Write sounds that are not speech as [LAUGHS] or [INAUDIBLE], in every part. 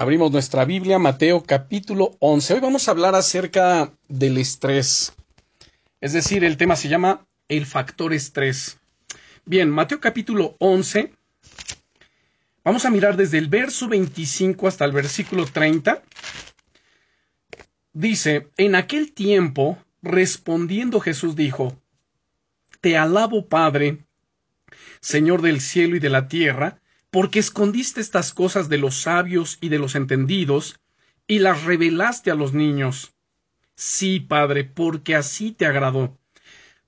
Abrimos nuestra Biblia, Mateo capítulo 11. Hoy vamos a hablar acerca del estrés. Es decir, el tema se llama el factor estrés. Bien, Mateo capítulo 11. Vamos a mirar desde el verso 25 hasta el versículo 30. Dice, en aquel tiempo, respondiendo Jesús dijo, Te alabo, Padre, Señor del cielo y de la tierra, porque escondiste estas cosas de los sabios y de los entendidos, y las revelaste a los niños. Sí, Padre, porque así te agradó.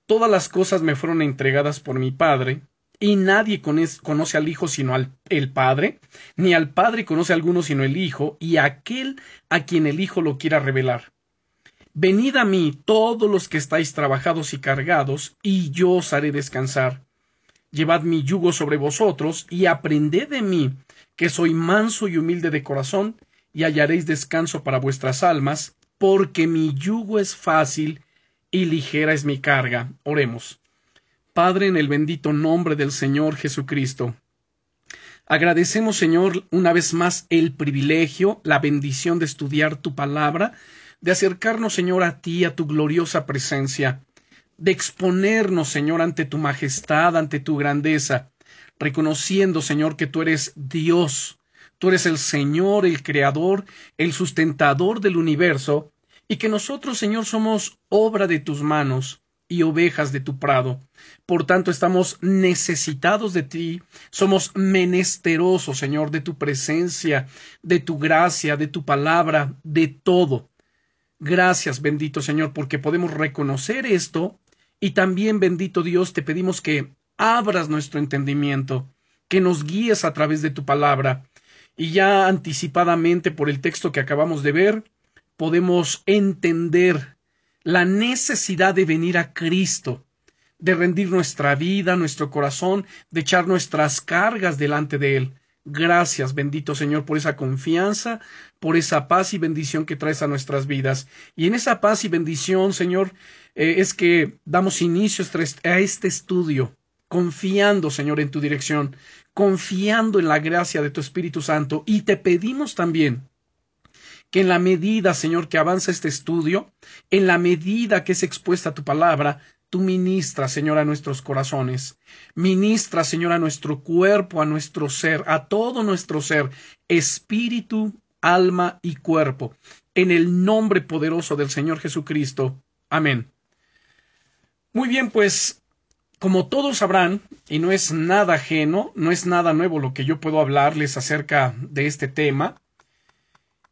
Todas las cosas me fueron entregadas por mi Padre, y nadie conoce al Hijo sino al el Padre, ni al Padre conoce a alguno sino el Hijo, y aquel a quien el Hijo lo quiera revelar. Venid a mí todos los que estáis trabajados y cargados, y yo os haré descansar. Llevad mi yugo sobre vosotros y aprended de mí, que soy manso y humilde de corazón, y hallaréis descanso para vuestras almas, porque mi yugo es fácil y ligera es mi carga. Oremos. Padre, en el bendito nombre del Señor Jesucristo. Agradecemos, Señor, una vez más el privilegio, la bendición de estudiar tu palabra, de acercarnos, Señor, a ti, a tu gloriosa presencia de exponernos, Señor, ante tu majestad, ante tu grandeza, reconociendo, Señor, que tú eres Dios, tú eres el Señor, el Creador, el sustentador del universo, y que nosotros, Señor, somos obra de tus manos y ovejas de tu prado. Por tanto, estamos necesitados de ti, somos menesterosos, Señor, de tu presencia, de tu gracia, de tu palabra, de todo. Gracias, bendito Señor, porque podemos reconocer esto y también, bendito Dios, te pedimos que abras nuestro entendimiento, que nos guíes a través de tu palabra. Y ya anticipadamente por el texto que acabamos de ver, podemos entender la necesidad de venir a Cristo, de rendir nuestra vida, nuestro corazón, de echar nuestras cargas delante de Él. Gracias, bendito Señor, por esa confianza, por esa paz y bendición que traes a nuestras vidas. Y en esa paz y bendición, Señor, eh, es que damos inicio a este estudio, confiando, Señor, en tu dirección, confiando en la gracia de tu Espíritu Santo. Y te pedimos también que en la medida, Señor, que avanza este estudio, en la medida que es expuesta tu palabra, Tú ministra, Señor, a nuestros corazones. Ministra, Señor, a nuestro cuerpo, a nuestro ser, a todo nuestro ser, espíritu, alma y cuerpo. En el nombre poderoso del Señor Jesucristo. Amén. Muy bien, pues, como todos sabrán, y no es nada ajeno, no es nada nuevo lo que yo puedo hablarles acerca de este tema,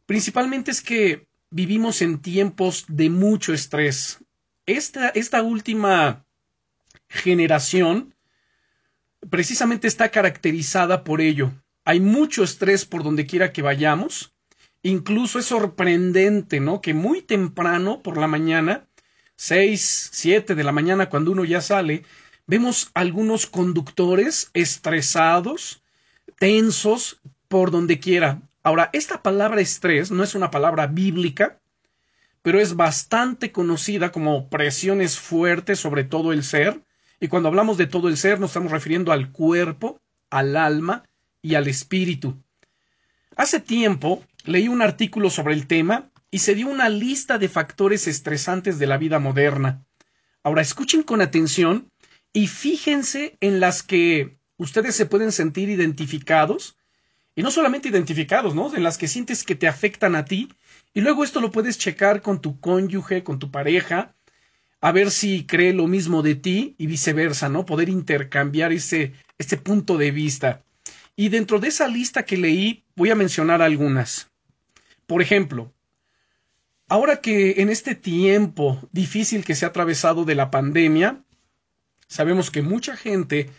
principalmente es que vivimos en tiempos de mucho estrés, esta, esta última generación precisamente está caracterizada por ello. Hay mucho estrés por donde quiera que vayamos. Incluso es sorprendente, ¿no? Que muy temprano por la mañana, seis, siete de la mañana, cuando uno ya sale, vemos algunos conductores estresados, tensos, por donde quiera. Ahora, esta palabra estrés no es una palabra bíblica, pero es bastante conocida como presiones fuertes sobre todo el ser, y cuando hablamos de todo el ser nos estamos refiriendo al cuerpo, al alma y al espíritu. Hace tiempo leí un artículo sobre el tema y se dio una lista de factores estresantes de la vida moderna. Ahora escuchen con atención y fíjense en las que ustedes se pueden sentir identificados, y no solamente identificados, ¿no? En las que sientes que te afectan a ti, y luego esto lo puedes checar con tu cónyuge, con tu pareja, a ver si cree lo mismo de ti y viceversa, ¿no? Poder intercambiar ese, este punto de vista. Y dentro de esa lista que leí, voy a mencionar algunas. Por ejemplo, ahora que en este tiempo difícil que se ha atravesado de la pandemia, sabemos que mucha gente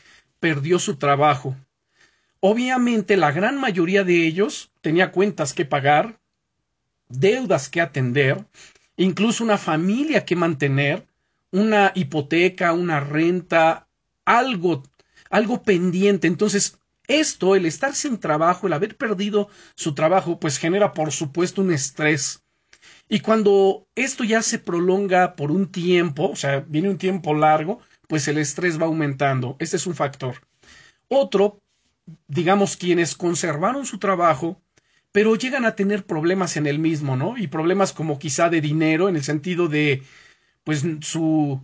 perdió su trabajo. Obviamente la gran mayoría de ellos tenía cuentas que pagar, deudas que atender, incluso una familia que mantener, una hipoteca, una renta, algo, algo pendiente. Entonces, esto, el estar sin trabajo, el haber perdido su trabajo, pues genera, por supuesto, un estrés. Y cuando esto ya se prolonga por un tiempo, o sea, viene un tiempo largo, pues el estrés va aumentando. Este es un factor. Otro, digamos, quienes conservaron su trabajo, pero llegan a tener problemas en el mismo, ¿no? Y problemas como quizá de dinero, en el sentido de, pues su,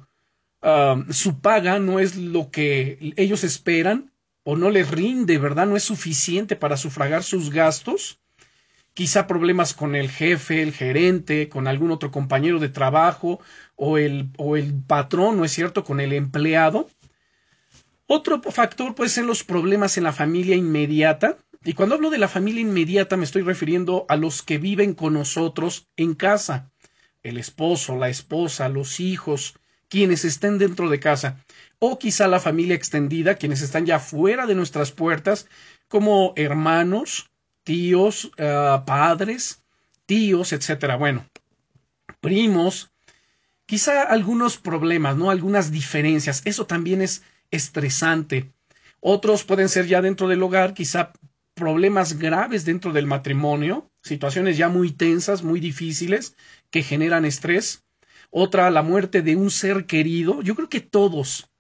ah, su paga no es lo que ellos esperan o no les rinde, ¿verdad? No es suficiente para sufragar sus gastos. Quizá problemas con el jefe, el gerente, con algún otro compañero de trabajo o el, o el patrón, ¿no es cierto?, con el empleado. Otro factor puede ser los problemas en la familia inmediata, y cuando hablo de la familia inmediata me estoy refiriendo a los que viven con nosotros en casa, el esposo, la esposa, los hijos, quienes estén dentro de casa, o quizá la familia extendida, quienes están ya fuera de nuestras puertas, como hermanos, tíos, eh, padres, tíos, etcétera. Bueno, primos, quizá algunos problemas, ¿no? Algunas diferencias. Eso también es estresante. Otros pueden ser ya dentro del hogar, quizá problemas graves dentro del matrimonio, situaciones ya muy tensas, muy difíciles, que generan estrés. Otra, la muerte de un ser querido. Yo creo que todos.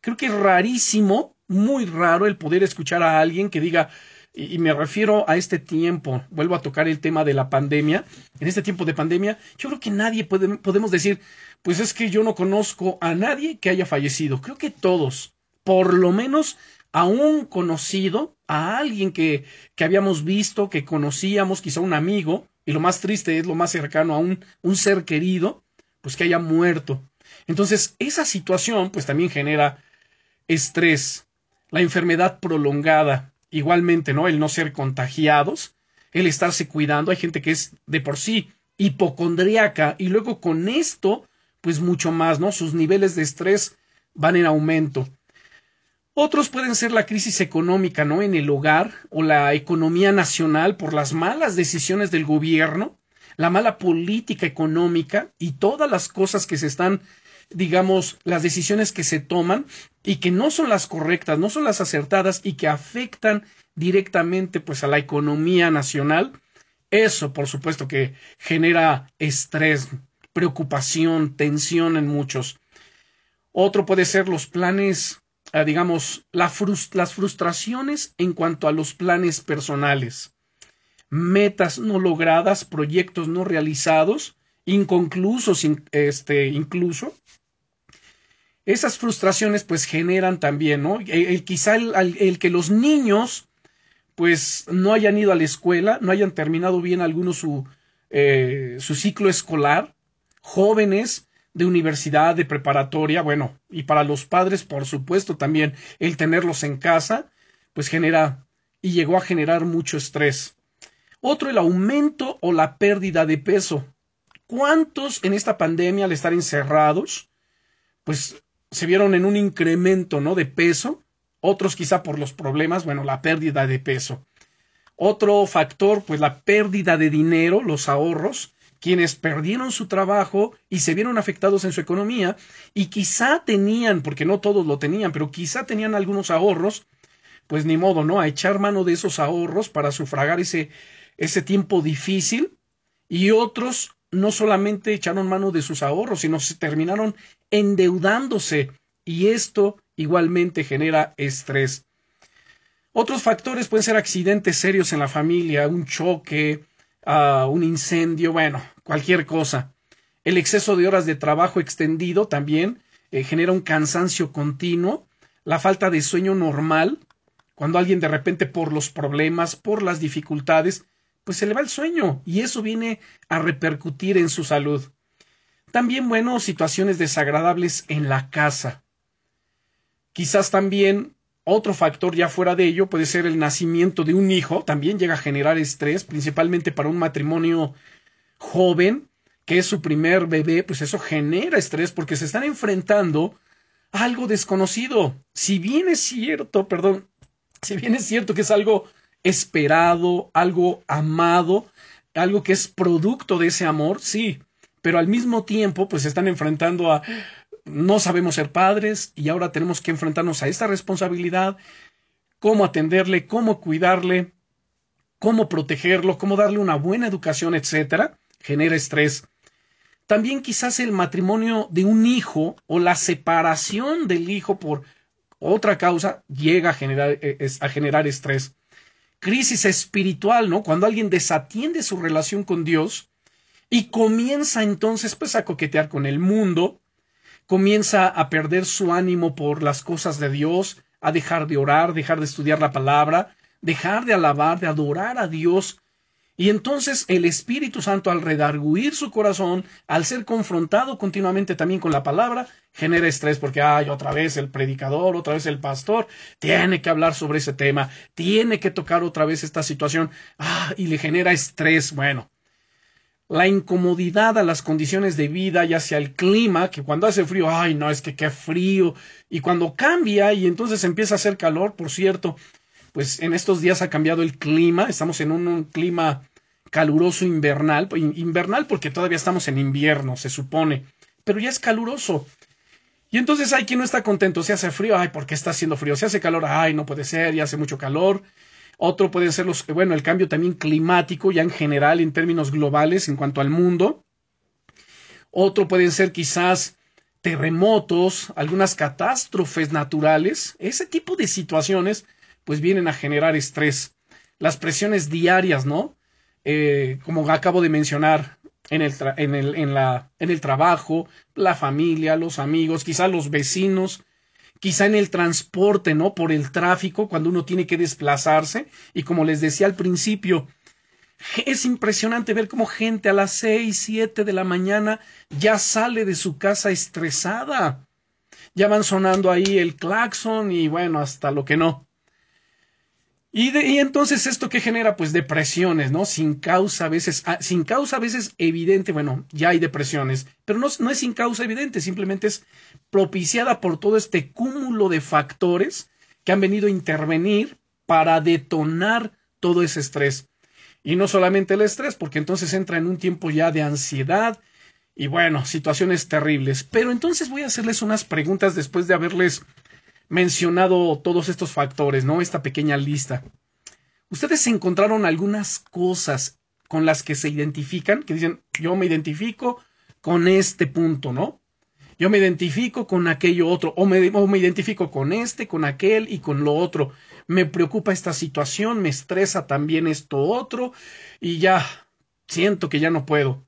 Creo que es rarísimo, muy raro el poder escuchar a alguien que diga, y, me refiero a este tiempo, vuelvo a tocar el tema de la pandemia, en este tiempo de pandemia, yo creo que nadie podemos decir, pues es que yo no conozco a nadie que haya fallecido. Creo que todos, por lo menos a un conocido, a alguien que, que habíamos visto, que conocíamos, quizá un amigo, y lo más triste es lo más cercano a un, un ser querido, pues que haya muerto. Entonces, esa situación pues también genera estrés, la enfermedad prolongada, igualmente, ¿no? El no ser contagiados, el estarse cuidando, hay gente que es de por sí hipocondriaca y luego con esto, pues mucho más, ¿no? Sus niveles de estrés van en aumento. Otros pueden ser la crisis económica, ¿no? En el hogar o la economía nacional por las malas decisiones del gobierno, la mala política económica y todas las cosas que se están, digamos, las decisiones que se toman y que no son las correctas, no son las acertadas y que afectan directamente pues a la economía nacional. Eso, por supuesto, que genera estrés, preocupación, tensión en muchos. Otro puede ser los planes Ah, digamos, las frustraciones en cuanto a los planes personales, metas no logradas, proyectos no realizados, inconclusos este, incluso. Esas frustraciones pues generan también, ¿no? El, quizá el, que los niños pues no hayan ido a la escuela, no hayan terminado bien algunos su, eh, su ciclo escolar, jóvenes de universidad, de preparatoria, bueno, y para los padres, por supuesto, también el tenerlos en casa, pues genera y llegó a generar mucho estrés. Otro, el aumento o la pérdida de peso. ¿Cuántos en esta pandemia al estar encerrados, pues se vieron en un incremento, ¿no? De peso. Otros quizá por los problemas, bueno, la pérdida de peso. Otro factor, pues la pérdida de dinero, los ahorros quienes perdieron su trabajo y se vieron afectados en su economía y quizá tenían, porque no todos lo tenían, pero quizá tenían algunos ahorros, pues ni modo, ¿no? A echar mano de esos ahorros para sufragar ese, ese tiempo difícil y otros no solamente echaron mano de sus ahorros, sino se terminaron endeudándose y esto igualmente genera estrés. Otros factores pueden ser accidentes serios en la familia, un choque, un incendio, bueno, cualquier cosa. El exceso de horas de trabajo extendido también eh, genera un cansancio continuo, la falta de sueño normal, cuando alguien de repente por los problemas, por las dificultades, pues se le va el sueño y eso viene a repercutir en su salud. También, bueno, situaciones desagradables en la casa. Quizás también otro factor ya fuera de ello puede ser el nacimiento de un hijo, también llega a generar estrés, principalmente para un matrimonio joven, que es su primer bebé, pues eso genera estrés porque se están enfrentando a algo desconocido. Si bien es cierto, perdón, si bien es cierto que es algo esperado, algo amado, algo que es producto de ese amor, sí, pero al mismo tiempo pues se están enfrentando a no sabemos ser padres y ahora tenemos que enfrentarnos a esta responsabilidad, cómo atenderle, cómo cuidarle, cómo protegerlo, cómo darle una buena educación, etcétera, genera estrés. También quizás el matrimonio de un hijo o la separación del hijo por otra causa llega a generar, eh, a generar estrés. Crisis espiritual, ¿no? Cuando alguien desatiende su relación con Dios y comienza entonces pues a coquetear con el mundo, comienza a perder su ánimo por las cosas de Dios, a dejar de orar, dejar de estudiar la palabra, dejar de alabar, de adorar a Dios. Y entonces el Espíritu Santo, al redarguir su corazón, al ser confrontado continuamente también con la palabra, genera estrés porque, ay, otra vez el predicador, otra vez el pastor, tiene que hablar sobre ese tema, tiene que tocar otra vez esta situación, ah, y le genera estrés. Bueno, la incomodidad a las condiciones de vida y hacia el clima, que cuando hace frío, ay, no, es que qué frío, y cuando cambia y entonces empieza a hacer calor, por cierto, pues en estos días ha cambiado el clima, estamos en un, clima caluroso invernal, invernal porque todavía estamos en invierno, se supone, pero ya es caluroso. Y entonces hay quien no está contento, se hace frío, ay, ¿por qué está haciendo frío? Se hace calor, ay, no puede ser, ya hace mucho calor. Otro puede ser los, bueno, el cambio también climático, ya en general, en términos globales, en cuanto al mundo. Otro pueden ser quizás terremotos, algunas catástrofes naturales. Ese tipo de situaciones, pues vienen a generar estrés. Las presiones diarias, ¿no? Eh, como acabo de mencionar, en el, en, el, en, la, en el trabajo, la familia, los amigos, quizá los vecinos, quizá en el transporte, ¿no? Por el tráfico, cuando uno tiene que desplazarse. Y como les decía al principio, es impresionante ver cómo gente a las seis, siete de la mañana ya sale de su casa estresada. Ya van sonando ahí el claxon y bueno, hasta lo que no. Y, entonces esto que genera pues depresiones, ¿no? Sin causa a veces, ah, sin causa a veces evidente, bueno, ya hay depresiones, pero no, no es sin causa evidente, simplemente es propiciada por todo este cúmulo de factores que han venido a intervenir para detonar todo ese estrés. Y no solamente el estrés, porque entonces entra en un tiempo ya de ansiedad y bueno, situaciones terribles. Pero entonces voy a hacerles unas preguntas después de haberles mencionado todos estos factores, ¿no? Esta pequeña lista. ¿Ustedes encontraron algunas cosas con las que se identifican? Que dicen, yo me identifico con este punto, ¿no? Yo me identifico con aquello otro, o me, o me identifico con este, con aquel y con lo otro. Me preocupa esta situación, me estresa también esto otro, y ya siento que ya no puedo.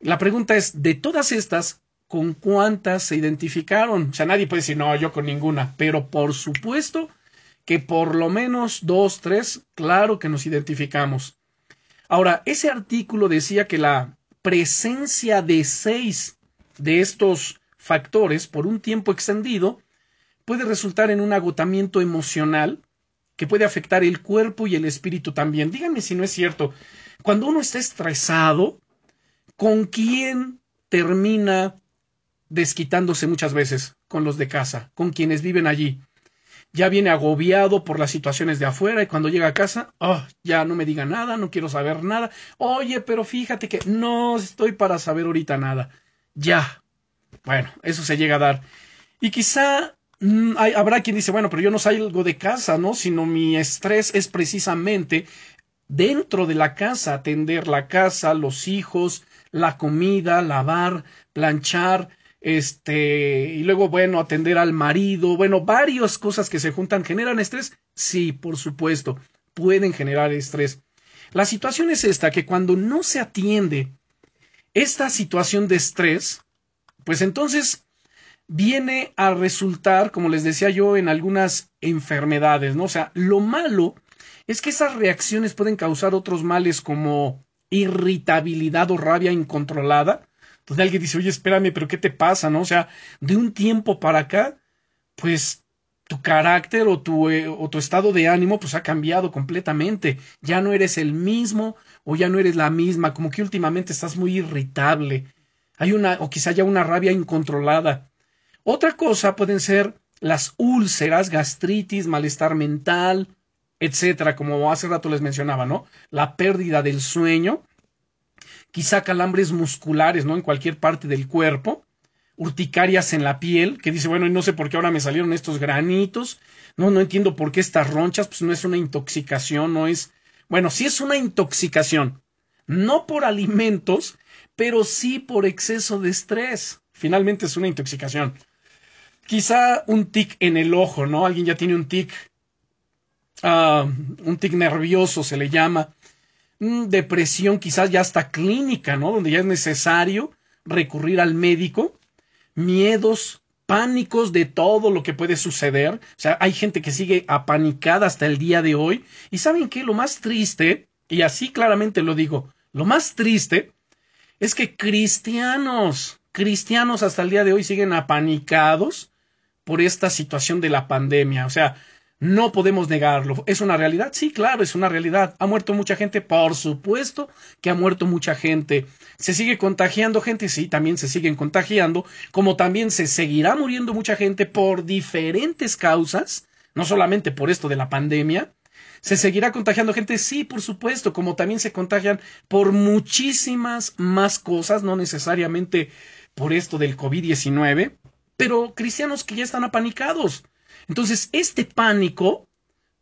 La pregunta es, de todas estas, con cuántas se identificaron. O sea, nadie puede decir, no, yo con ninguna, pero por supuesto que por lo menos dos, tres, claro que nos identificamos. Ahora, ese artículo decía que la presencia de seis de estos factores por un tiempo extendido puede resultar en un agotamiento emocional que puede afectar el cuerpo y el espíritu también. Díganme si no es cierto. Cuando uno está estresado, ¿con quién termina desquitándose muchas veces con los de casa, con quienes viven allí. Ya viene agobiado por las situaciones de afuera y cuando llega a casa, oh, ya no me diga nada, no quiero saber nada. Oye, pero fíjate que no estoy para saber ahorita nada. Ya. Bueno, eso se llega a dar. Y quizá mm, habrá quien dice, bueno, pero yo no salgo de casa, ¿no? Sino mi estrés es precisamente dentro de la casa, atender la casa, los hijos, la comida, lavar, planchar, este, y luego, bueno, atender al marido, bueno, varias cosas que se juntan, ¿generan estrés? Sí, por supuesto, pueden generar estrés. La situación es esta, que cuando no se atiende esta situación de estrés, pues entonces viene a resultar, como les decía yo, en algunas enfermedades, ¿no? O sea, lo malo es que esas reacciones pueden causar otros males como irritabilidad o rabia incontrolada, entonces alguien dice, oye, espérame, pero ¿qué te pasa? ¿No? O sea, de un tiempo para acá, pues tu carácter o tu, eh, o tu estado de ánimo pues ha cambiado completamente. Ya no eres el mismo o ya no eres la misma, como que últimamente estás muy irritable. Hay una, o quizá haya una rabia incontrolada. Otra cosa pueden ser las úlceras, gastritis, malestar mental, etcétera, como hace rato les mencionaba, ¿no? La pérdida del sueño, quizá calambres musculares, ¿no? En cualquier parte del cuerpo, urticarias en la piel, que dice, bueno, y no sé por qué ahora me salieron estos granitos, no, no entiendo por qué estas ronchas, pues no es una intoxicación, no es, bueno, sí es una intoxicación, no por alimentos, pero sí por exceso de estrés. Finalmente es una intoxicación. Quizá un tic en el ojo, ¿no? Alguien ya tiene un tic ah, un tic nervioso se le llama, depresión quizás ya hasta clínica, ¿no? Donde ya es necesario recurrir al médico, miedos, pánicos de todo lo que puede suceder. O sea, hay gente que sigue apanicada hasta el día de hoy. Y saben qué, lo más triste, y así claramente lo digo, lo más triste es que cristianos, cristianos hasta el día de hoy siguen apanicados por esta situación de la pandemia. O sea, no podemos negarlo. ¿Es una realidad? Sí, claro, es una realidad. ¿Ha muerto mucha gente? Por supuesto que ha muerto mucha gente. ¿Se sigue contagiando gente? Sí, también se siguen contagiando, como también se seguirá muriendo mucha gente por diferentes causas, no solamente por esto de la pandemia. ¿Se seguirá contagiando gente? Sí, por supuesto, como también se contagian por muchísimas más cosas, no necesariamente por esto del COVID-19, pero cristianos que ya están apanicados entonces, este pánico,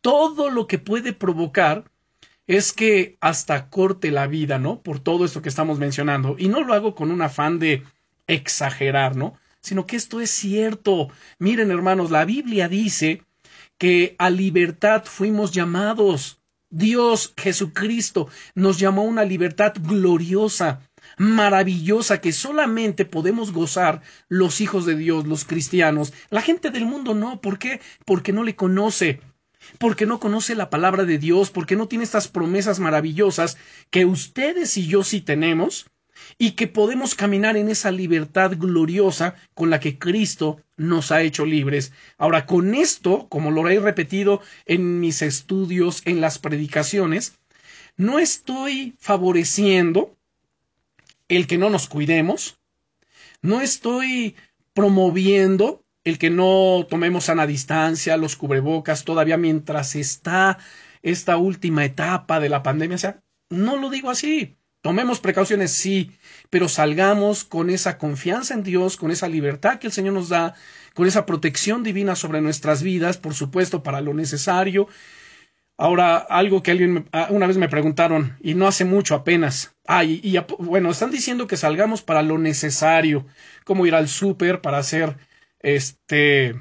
todo lo que puede provocar es que hasta corte la vida, ¿no? Por todo esto que estamos mencionando. Y no lo hago con un afán de exagerar, ¿no? Sino que esto es cierto. Miren, hermanos, la Biblia dice que a libertad fuimos llamados. Dios Jesucristo nos llamó a una libertad gloriosa maravillosa que solamente podemos gozar los hijos de Dios, los cristianos. La gente del mundo no. ¿Por qué? Porque no le conoce. Porque no conoce la palabra de Dios, porque no tiene estas promesas maravillosas que ustedes y yo sí tenemos, y que podemos caminar en esa libertad gloriosa con la que Cristo nos ha hecho libres. Ahora, con esto, como lo he repetido en mis estudios, en las predicaciones, no estoy favoreciendo el que no nos cuidemos, no estoy promoviendo el que no tomemos sana distancia, los cubrebocas, todavía mientras está esta última etapa de la pandemia. O sea, no lo digo así. Tomemos precauciones, sí, pero salgamos con esa confianza en Dios, con esa libertad que el Señor nos da, con esa protección divina sobre nuestras vidas, por supuesto, para lo necesario, Ahora, algo que alguien ah, una vez me preguntaron, y no hace mucho apenas. Ah, y, bueno, están diciendo que salgamos para lo necesario, como ir al súper para hacer este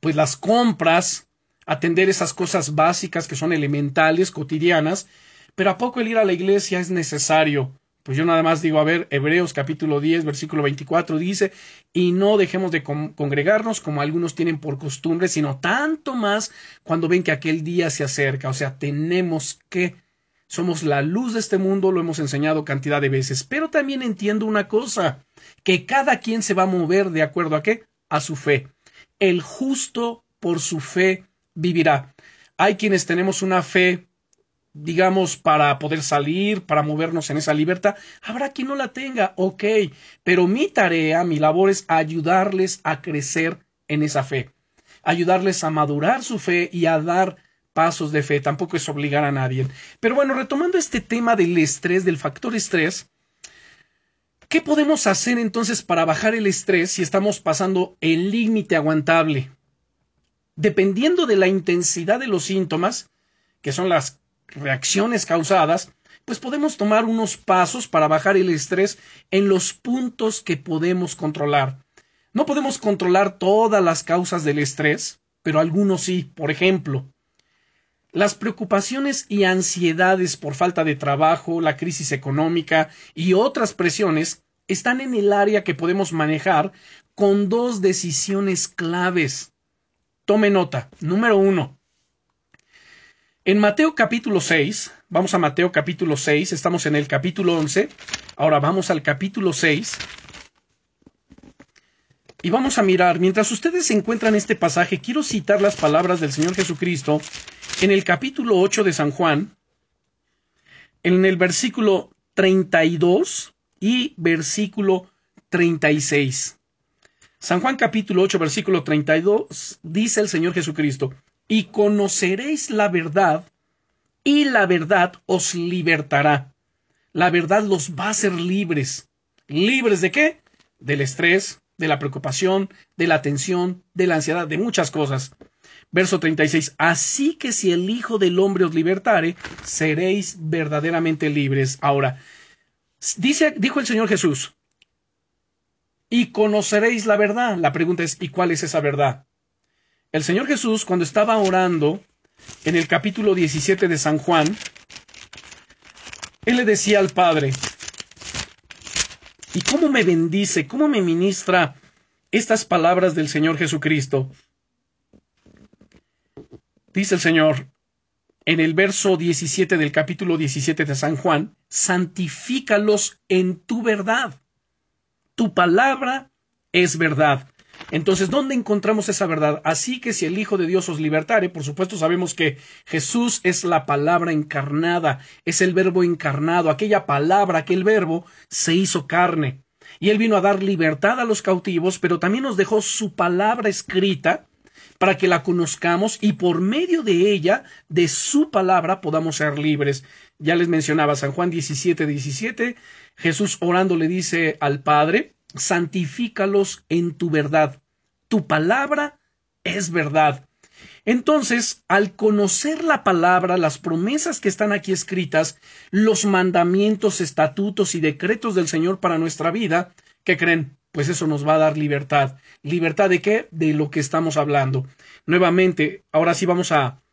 pues las compras, atender esas cosas básicas que son elementales, cotidianas, pero a poco el ir a la iglesia es necesario. Pues yo nada más digo, a ver, Hebreos capítulo 10, versículo 24 dice, y no dejemos de congregarnos como algunos tienen por costumbre, sino tanto más cuando ven que aquel día se acerca. O sea, tenemos que, somos la luz de este mundo, lo hemos enseñado cantidad de veces, pero también entiendo una cosa, que cada quien se va a mover de acuerdo a qué? A su fe. El justo por su fe vivirá. Hay quienes tenemos una fe digamos, para poder salir, para movernos en esa libertad. Habrá quien no la tenga, ok, pero mi tarea, mi labor es ayudarles a crecer en esa fe, ayudarles a madurar su fe y a dar pasos de fe, tampoco es obligar a nadie. Pero bueno, retomando este tema del estrés, del factor estrés, ¿qué podemos hacer entonces para bajar el estrés si estamos pasando el límite aguantable? Dependiendo de la intensidad de los síntomas, que son las reacciones causadas, pues podemos tomar unos pasos para bajar el estrés en los puntos que podemos controlar. No podemos controlar todas las causas del estrés, pero algunos sí. Por ejemplo, las preocupaciones y ansiedades por falta de trabajo, la crisis económica y otras presiones están en el área que podemos manejar con dos decisiones claves. Tome nota. Número uno, en Mateo capítulo 6, vamos a Mateo capítulo 6, estamos en el capítulo 11, ahora vamos al capítulo 6 y vamos a mirar, mientras ustedes encuentran este pasaje, quiero citar las palabras del Señor Jesucristo en el capítulo 8 de San Juan, en el versículo 32 y versículo 36. San Juan capítulo 8, versículo 32, dice el Señor Jesucristo, y conoceréis la verdad, y la verdad os libertará. La verdad los va a hacer libres. ¿Libres de qué? Del estrés, de la preocupación, de la tensión, de la ansiedad, de muchas cosas. Verso 36. Así que si el Hijo del Hombre os libertare, seréis verdaderamente libres. Ahora, dice, dijo el Señor Jesús, y conoceréis la verdad. La pregunta es, ¿y cuál es esa verdad? El Señor Jesús, cuando estaba orando en el capítulo 17 de San Juan, él le decía al Padre, ¿y cómo me bendice, cómo me ministra estas palabras del Señor Jesucristo? Dice el Señor en el verso 17 del capítulo 17 de San Juan, santifícalos en tu verdad. Tu palabra es verdad. Entonces, ¿dónde encontramos esa verdad? Así que si el Hijo de Dios os libertare, por supuesto sabemos que Jesús es la palabra encarnada, es el verbo encarnado, aquella palabra, aquel verbo se hizo carne. Y Él vino a dar libertad a los cautivos, pero también nos dejó su palabra escrita para que la conozcamos y por medio de ella, de su palabra, podamos ser libres. Ya les mencionaba San Juan 17, 17, Jesús orando le dice al Padre, santifícalos en tu verdad. Tu palabra es verdad. Entonces, al conocer la palabra, las promesas que están aquí escritas, los mandamientos, estatutos y decretos del Señor para nuestra vida, ¿qué creen? Pues eso nos va a dar libertad. ¿Libertad de qué? De lo que estamos hablando. Nuevamente, ahora sí vamos a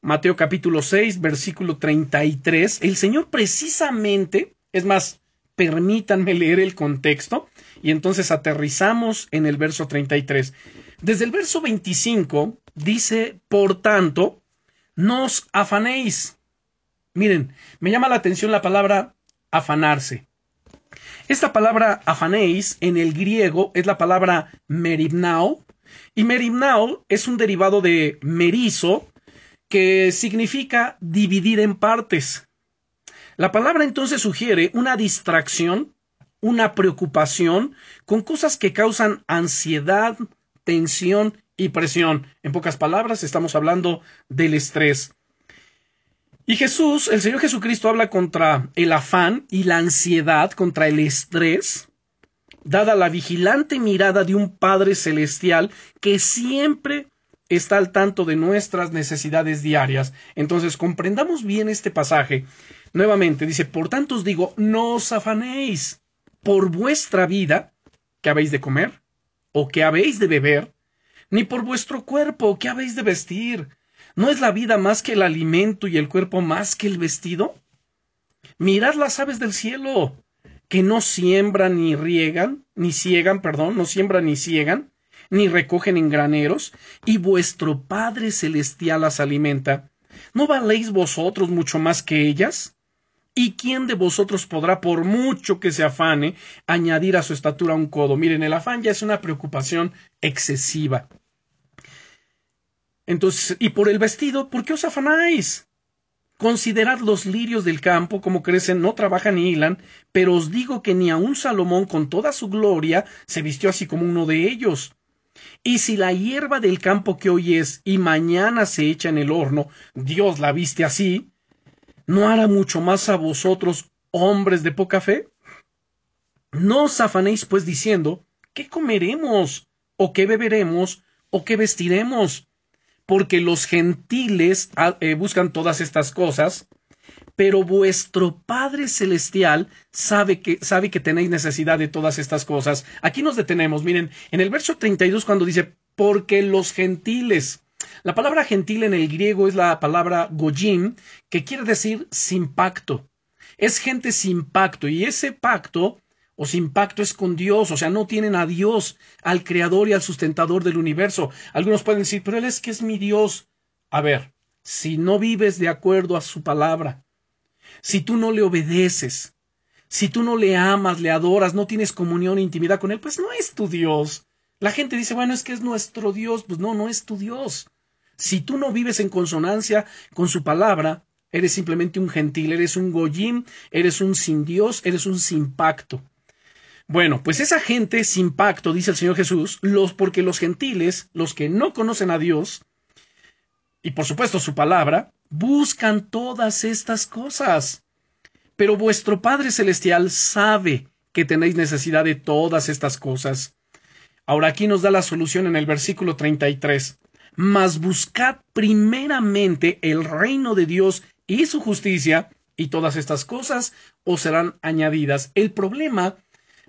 Mateo capítulo 6, versículo 33. El Señor precisamente, es más, permítanme leer el contexto y entonces aterrizamos en el verso 33. Desde el verso 25 dice, por tanto, no os afanéis. Miren, me llama la atención la palabra afanarse. Esta palabra afanéis en el griego es la palabra meribnao y meribnao es un derivado de merizo que significa dividir en partes. La palabra entonces sugiere una distracción, una preocupación con cosas que causan ansiedad, tensión y presión. En pocas palabras, estamos hablando del estrés. Y Jesús, el Señor Jesucristo habla contra el afán y la ansiedad, contra el estrés, dada la vigilante mirada de un Padre Celestial que siempre está al tanto de nuestras necesidades diarias. Entonces, comprendamos bien este pasaje. Nuevamente dice, por tanto os digo, no os afanéis por vuestra vida, que habéis de comer, o que habéis de beber, ni por vuestro cuerpo, que habéis de vestir. ¿No es la vida más que el alimento y el cuerpo más que el vestido? Mirad las aves del cielo, que no siembran ni riegan, ni ciegan, perdón, no siembran ni ciegan, ni recogen en graneros, y vuestro Padre Celestial las alimenta. ¿No valéis vosotros mucho más que ellas? ¿Y quién de vosotros podrá, por mucho que se afane, añadir a su estatura un codo? Miren, el afán ya es una preocupación excesiva. Entonces, ¿y por el vestido? ¿Por qué os afanáis? Considerad los lirios del campo, como crecen, no trabajan ni hilan, pero os digo que ni aun Salomón con toda su gloria se vistió así como uno de ellos. Y si la hierba del campo que hoy es y mañana se echa en el horno, Dios la viste así, ¿no hará mucho más a vosotros, hombres de poca fe? No os afanéis pues diciendo, ¿qué comeremos? ¿O qué beberemos? ¿O qué vestiremos? Porque los gentiles ah, eh, buscan todas estas cosas, pero vuestro Padre Celestial sabe que, sabe que tenéis necesidad de todas estas cosas. Aquí nos detenemos, miren, en el verso 32 cuando dice, porque los gentiles, la palabra gentil en el griego es la palabra gojim, que quiere decir sin pacto. Es gente sin pacto y ese pacto o sin pacto es con Dios, o sea, no tienen a Dios, al creador y al sustentador del universo. Algunos pueden decir, pero Él es que es mi Dios. A ver, si no vives de acuerdo a su palabra, si tú no le obedeces, si tú no le amas, le adoras, no tienes comunión e intimidad con Él, pues no es tu Dios. La gente dice, bueno, es que es nuestro Dios. Pues no, no es tu Dios. Si tú no vives en consonancia con su palabra, eres simplemente un gentil, eres un goyim, eres un sin Dios, eres un sin pacto. Bueno, pues esa gente sin pacto, dice el Señor Jesús, los porque los gentiles, los que no conocen a Dios, y por supuesto su palabra, buscan todas estas cosas. Pero vuestro Padre Celestial sabe que tenéis necesidad de todas estas cosas. Ahora aquí nos da la solución en el versículo 33. Mas buscad primeramente el reino de Dios y su justicia, y todas estas cosas os serán añadidas. El problema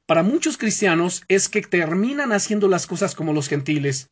para muchos cristianos es que terminan haciendo las cosas como los gentiles.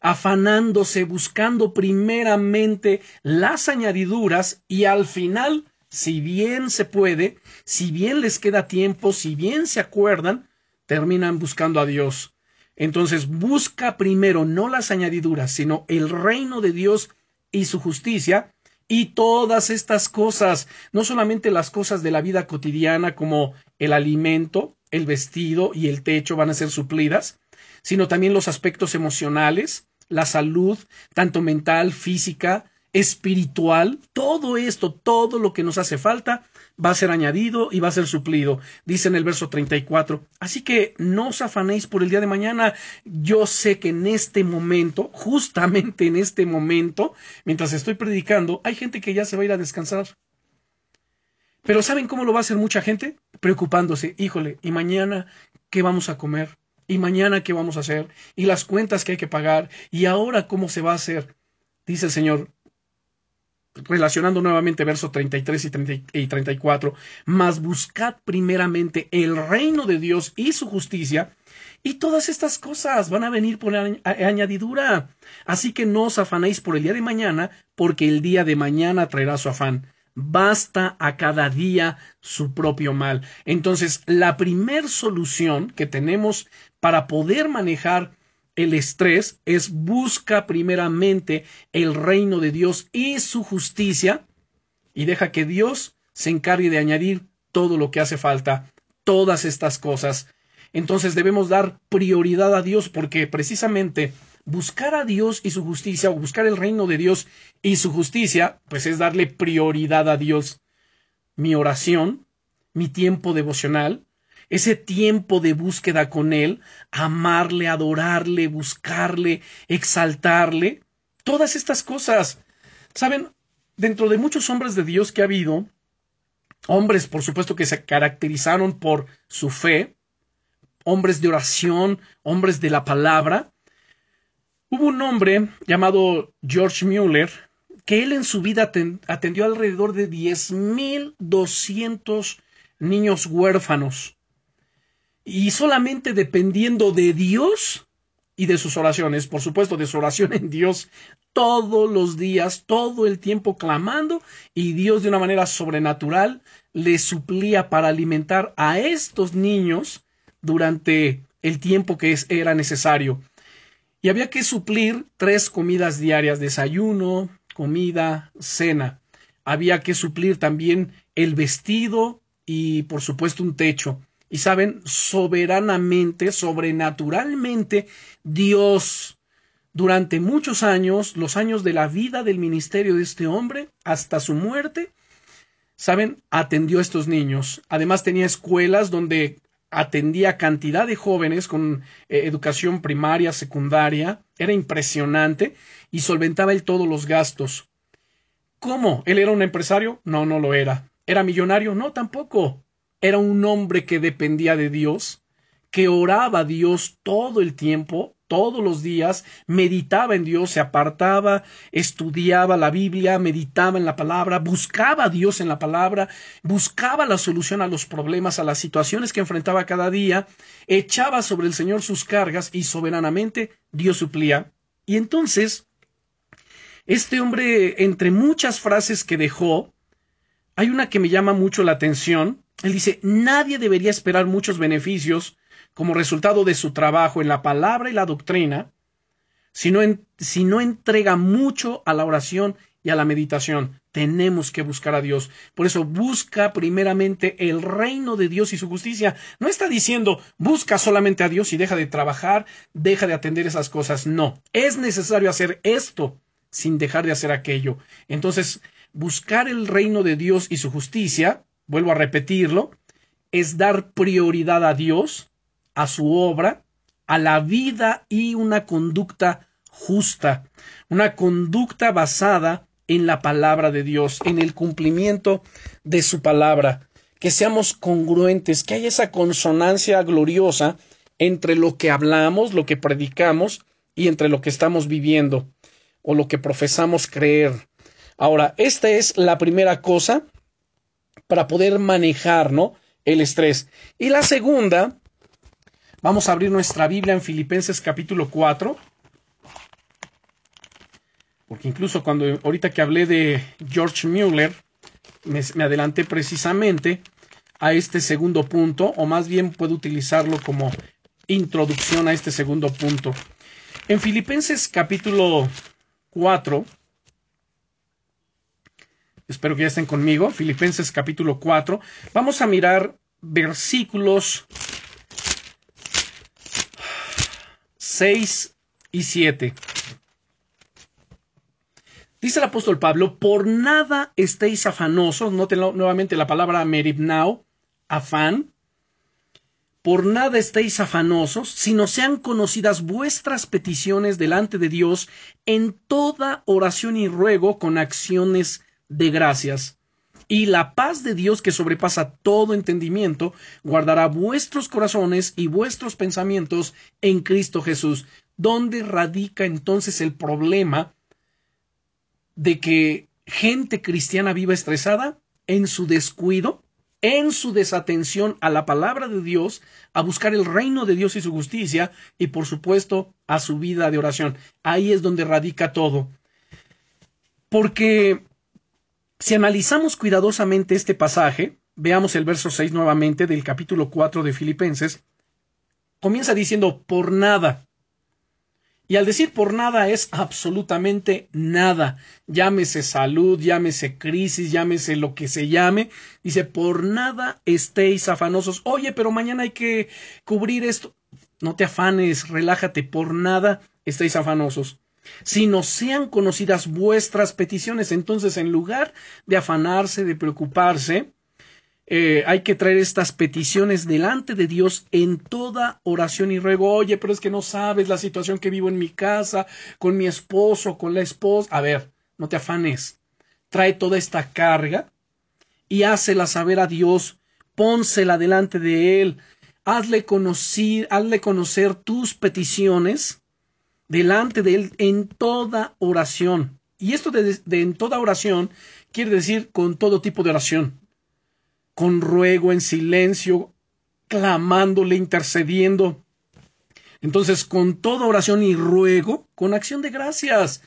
afanándose, buscando primeramente las añadiduras y al final, si bien se puede, si bien les queda tiempo, si bien se acuerdan, terminan buscando a Dios. Entonces busca primero no las añadiduras, sino el reino de Dios y su justicia, y todas estas cosas, no solamente las cosas de la vida cotidiana como el alimento, el vestido y el techo van a ser suplidas, sino también los aspectos emocionales, la salud, tanto mental, física, espiritual, todo esto, todo lo que nos hace falta, va a ser añadido y va a ser suplido, dice en el verso 34. Así que no os afanéis por el día de mañana. Yo sé que en este momento, justamente en este momento, mientras estoy predicando, hay gente que ya se va a ir a descansar. Pero ¿saben cómo lo va a hacer mucha gente? Preocupándose, híjole, ¿y mañana qué vamos a comer? ¿Y mañana qué vamos a hacer? ¿Y las cuentas que hay que pagar? ¿Y ahora cómo se va a hacer? Dice el Señor, relacionando nuevamente versos 33 y, 30 y 34, mas buscad primeramente el reino de Dios y su justicia, y todas estas cosas van a venir por añadidura. Así que no os afanéis por el día de mañana, porque el día de mañana traerá su afán. Basta a cada día su propio mal. Entonces, la primer solución que tenemos para poder manejar el estrés es busca primeramente el reino de Dios y su justicia y deja que Dios se encargue de añadir todo lo que hace falta, todas estas cosas. Entonces debemos dar prioridad a Dios porque precisamente buscar a Dios y su justicia o buscar el reino de Dios y su justicia, pues es darle prioridad a Dios. Mi oración, mi tiempo devocional, ese tiempo de búsqueda con Él, amarle, adorarle, buscarle, exaltarle, todas estas cosas. Saben, dentro de muchos hombres de Dios que ha habido, hombres por supuesto que se caracterizaron por su fe, hombres de oración, hombres de la palabra, hubo un hombre llamado George Mueller, que él en su vida atendió alrededor de 10.200 niños huérfanos y solamente dependiendo de Dios y de sus oraciones, por supuesto, de su oración en Dios todos los días, todo el tiempo clamando y Dios de una manera sobrenatural le suplía para alimentar a estos niños durante el tiempo que era necesario. Y había que suplir tres comidas diarias, desayuno, comida, cena. Había que suplir también el vestido y por supuesto un techo. Y saben, soberanamente, sobrenaturalmente, Dios, durante muchos años, los años de la vida del ministerio de este hombre, hasta su muerte, saben, atendió a estos niños. Además tenía escuelas donde atendía cantidad de jóvenes con eh, educación primaria, secundaria, era impresionante y solventaba él todos los gastos. ¿Cómo? ¿Él era un empresario? No, no lo era. ¿Era millonario? No, tampoco. Era un hombre que dependía de Dios, que oraba a Dios todo el tiempo, todos los días, meditaba en Dios, se apartaba, estudiaba la Biblia, meditaba en la palabra, buscaba a Dios en la palabra, buscaba la solución a los problemas, a las situaciones que enfrentaba cada día, echaba sobre el Señor sus cargas y soberanamente Dios suplía. Y entonces, este hombre, entre muchas frases que dejó, hay una que me llama mucho la atención, él dice, nadie debería esperar muchos beneficios como resultado de su trabajo en la palabra y la doctrina, si no, si no entrega mucho a la oración y a la meditación. Tenemos que buscar a Dios. Por eso busca primeramente el reino de Dios y su justicia. No está diciendo busca solamente a Dios y deja de trabajar, deja de atender esas cosas. No, es necesario hacer esto sin dejar de hacer aquello. Entonces, buscar el reino de Dios y su justicia vuelvo a repetirlo, es dar prioridad a Dios, a su obra, a la vida y una conducta justa, una conducta basada en la palabra de Dios, en el cumplimiento de su palabra, que seamos congruentes, que haya esa consonancia gloriosa entre lo que hablamos, lo que predicamos y entre lo que estamos viviendo o lo que profesamos creer. Ahora, esta es la primera cosa para poder manejar, ¿no? El estrés. Y la segunda, vamos a abrir nuestra Biblia en Filipenses capítulo 4. porque incluso cuando ahorita que hablé de George Mueller, me, me adelanté precisamente a este segundo punto, o más bien puedo utilizarlo como introducción a este segundo punto. En Filipenses capítulo 4, espero que ya estén conmigo, Filipenses capítulo 4, vamos a mirar versículos 6 y 7. Dice el apóstol Pablo, por nada estéis afanosos, noten nuevamente la palabra meribnao, afán, por nada estéis afanosos, sino sean conocidas vuestras peticiones delante de Dios en toda oración y ruego con acciones de gracias. Y la paz de Dios que sobrepasa todo entendimiento, guardará vuestros corazones y vuestros pensamientos en Cristo Jesús. ¿Dónde radica entonces el problema de que gente cristiana viva estresada? En su descuido en su desatención a la palabra de Dios, a buscar el reino de Dios y su justicia, y por supuesto a su vida de oración. Ahí es donde radica todo. Porque si analizamos cuidadosamente este pasaje, veamos el verso 6 nuevamente del capítulo 4 de Filipenses, comienza diciendo por nada. Y al decir por nada es absolutamente nada. Llámese salud, llámese crisis, llámese lo que se llame. Dice, por nada estéis afanosos. Oye, pero mañana hay que cubrir esto. No te afanes, relájate, por nada estéis afanosos. Si no sean conocidas vuestras peticiones, entonces en lugar de afanarse, de preocuparse, eh, hay que traer estas peticiones delante de Dios en toda oración y ruego. Oye, pero es que no sabes la situación que vivo en mi casa, con mi esposo, con la esposa. A ver, no te afanes. Trae toda esta carga y hácela saber a Dios. Pónsela delante de Él. Hazle conocer, hazle conocer tus peticiones delante de Él en toda oración. Y esto de en toda oración quiere decir con todo tipo de oración con ruego, en silencio, clamándole, intercediendo. Entonces, con toda oración y ruego, con acción de gracias.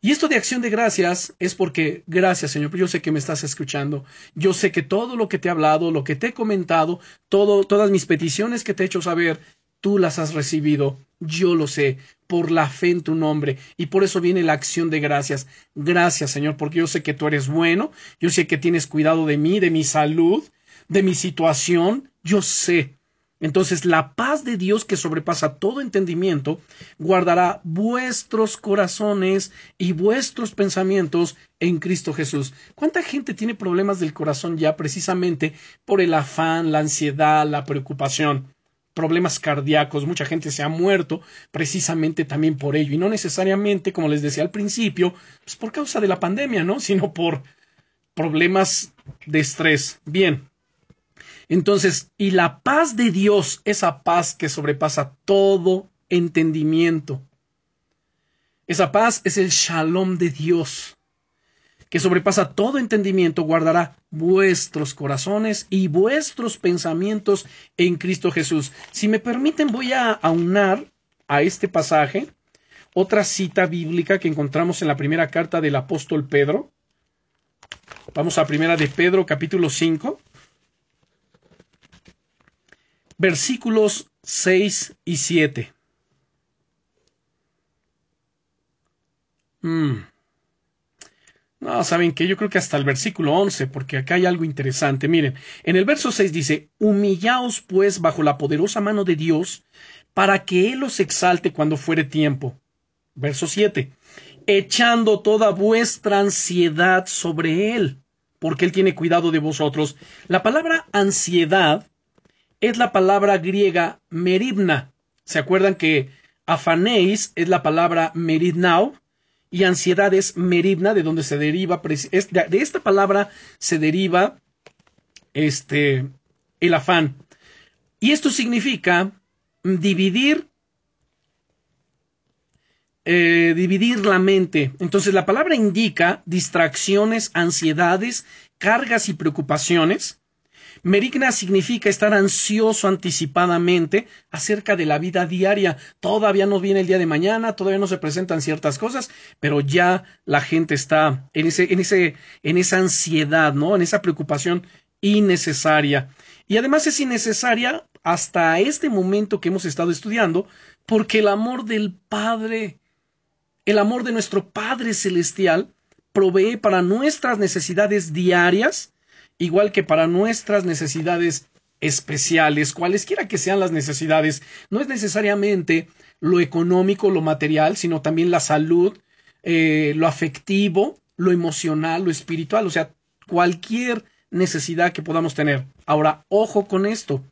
Y esto de acción de gracias es porque, gracias Señor, yo sé que me estás escuchando, yo sé que todo lo que te he hablado, lo que te he comentado, todo, todas mis peticiones que te he hecho saber, tú las has recibido, yo lo sé, por la fe en tu nombre. Y por eso viene la acción de gracias. Gracias, Señor, porque yo sé que tú eres bueno, yo sé que tienes cuidado de mí, de mi salud, de mi situación, yo sé. Entonces la paz de Dios que sobrepasa todo entendimiento guardará vuestros corazones y vuestros pensamientos en Cristo Jesús. ¿Cuánta gente tiene problemas del corazón ya precisamente por el afán, la ansiedad, la preocupación? Problemas cardíacos, mucha gente se ha muerto precisamente también por ello, y no necesariamente, como les decía al principio, pues por causa de la pandemia, ¿no? [LAUGHS] Sino por problemas de estrés. Bien. Entonces, y la paz de Dios, esa paz que sobrepasa todo entendimiento. Esa paz es el shalom de Dios que sobrepasa todo entendimiento, guardará vuestros corazones y vuestros pensamientos en Cristo Jesús. Si me permiten, voy a aunar a este pasaje otra cita bíblica que encontramos en la primera carta del apóstol Pedro. Vamos a primera de Pedro, capítulo 5, versículos 6 y 7. No, ¿saben que Yo creo que hasta el versículo 11, porque acá hay algo interesante. Miren, en el verso 6 dice, Humillaos pues bajo la poderosa mano de Dios, para que Él os exalte cuando fuere tiempo. Verso 7, echando toda vuestra ansiedad sobre Él, porque Él tiene cuidado de vosotros. La palabra ansiedad es la palabra griega meribna. ¿Se acuerdan que afanéis es la palabra meridnao? Y ansiedad es meribna, de donde se deriva, de esta palabra se deriva este, el afán. Y esto significa dividir, eh, dividir la mente. Entonces la palabra indica distracciones, ansiedades, cargas y preocupaciones, Merigna significa estar ansioso anticipadamente acerca de la vida diaria. Todavía no viene el día de mañana, todavía no se presentan ciertas cosas, pero ya la gente está en ese, en ese, en esa ansiedad, ¿no? En esa preocupación innecesaria. Y además es innecesaria hasta este momento que hemos estado estudiando, porque el amor del Padre, el amor de nuestro Padre Celestial, provee para nuestras necesidades diarias, igual que para nuestras necesidades especiales, cualesquiera que sean las necesidades. No es necesariamente lo económico, lo material, sino también la salud, eh, lo afectivo, lo emocional, lo espiritual, o sea, cualquier necesidad que podamos tener. Ahora, ojo con esto.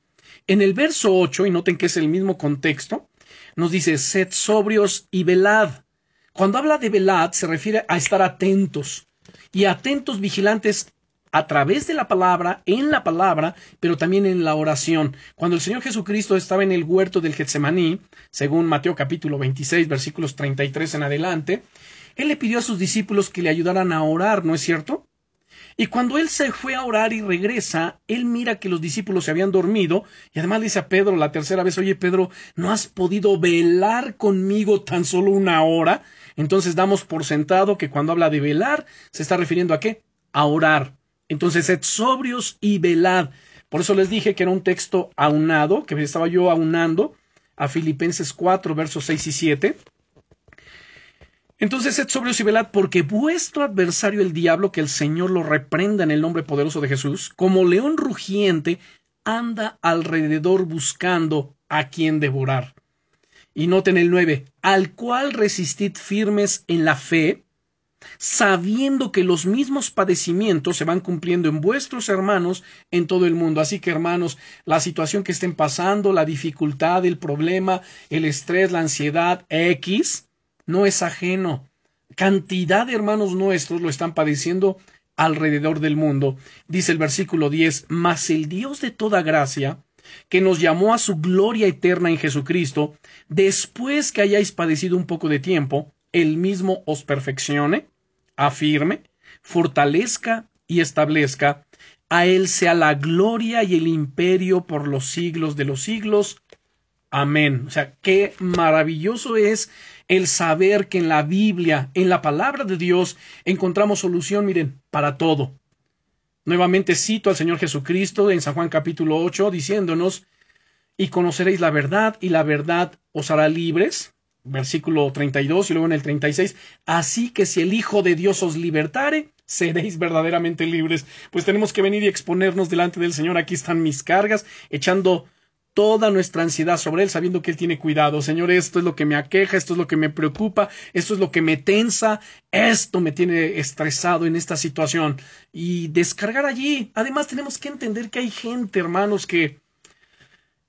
En el verso 8, y noten que es el mismo contexto, nos dice, sed sobrios y velad. Cuando habla de velad, se refiere a estar atentos, y atentos vigilantes a través de la palabra, en la palabra, pero también en la oración. Cuando el Señor Jesucristo estaba en el huerto del Getsemaní, según Mateo capítulo 26, versículos 33 en adelante, Él le pidió a sus discípulos que le ayudaran a orar, ¿no es cierto? Y cuando él se fue a orar y regresa, él mira que los discípulos se habían dormido y además dice a Pedro la tercera vez, oye Pedro, ¿no has podido velar conmigo tan solo una hora? Entonces damos por sentado que cuando habla de velar, se está refiriendo a qué? A orar. Entonces, sed sobrios y velad. Por eso les dije que era un texto aunado, que estaba yo aunando a Filipenses 4, versos 6 y 7. Entonces sed sobrios y velad, porque vuestro adversario el diablo, que el Señor lo reprenda en el nombre poderoso de Jesús, como león rugiente, anda alrededor buscando a quien devorar. Y noten el 9, al cual resistid firmes en la fe, sabiendo que los mismos padecimientos se van cumpliendo en vuestros hermanos en todo el mundo. Así que, hermanos, la situación que estén pasando, la dificultad, el problema, el estrés, la ansiedad, X, no es ajeno. Cantidad de hermanos nuestros lo están padeciendo alrededor del mundo. Dice el versículo 10, mas el Dios de toda gracia, que nos llamó a su gloria eterna en Jesucristo, después que hayáis padecido un poco de tiempo, él mismo os perfeccione, afirme, fortalezca y establezca. A él sea la gloria y el imperio por los siglos de los siglos. Amén. O sea, qué maravilloso es el saber que en la Biblia, en la palabra de Dios, encontramos solución, miren, para todo. Nuevamente cito al Señor Jesucristo en San Juan capítulo 8 diciéndonos, y conoceréis la verdad, y la verdad os hará libres. Versículo 32 y luego en el 36, así que si el Hijo de Dios os libertare, seréis verdaderamente libres. Pues tenemos que venir y exponernos delante del Señor. Aquí están mis cargas, echando toda nuestra ansiedad sobre Él, sabiendo que Él tiene cuidado. Señor, esto es lo que me aqueja, esto es lo que me preocupa, esto es lo que me tensa, esto me tiene estresado en esta situación. Y descargar allí. Además, tenemos que entender que hay gente, hermanos, que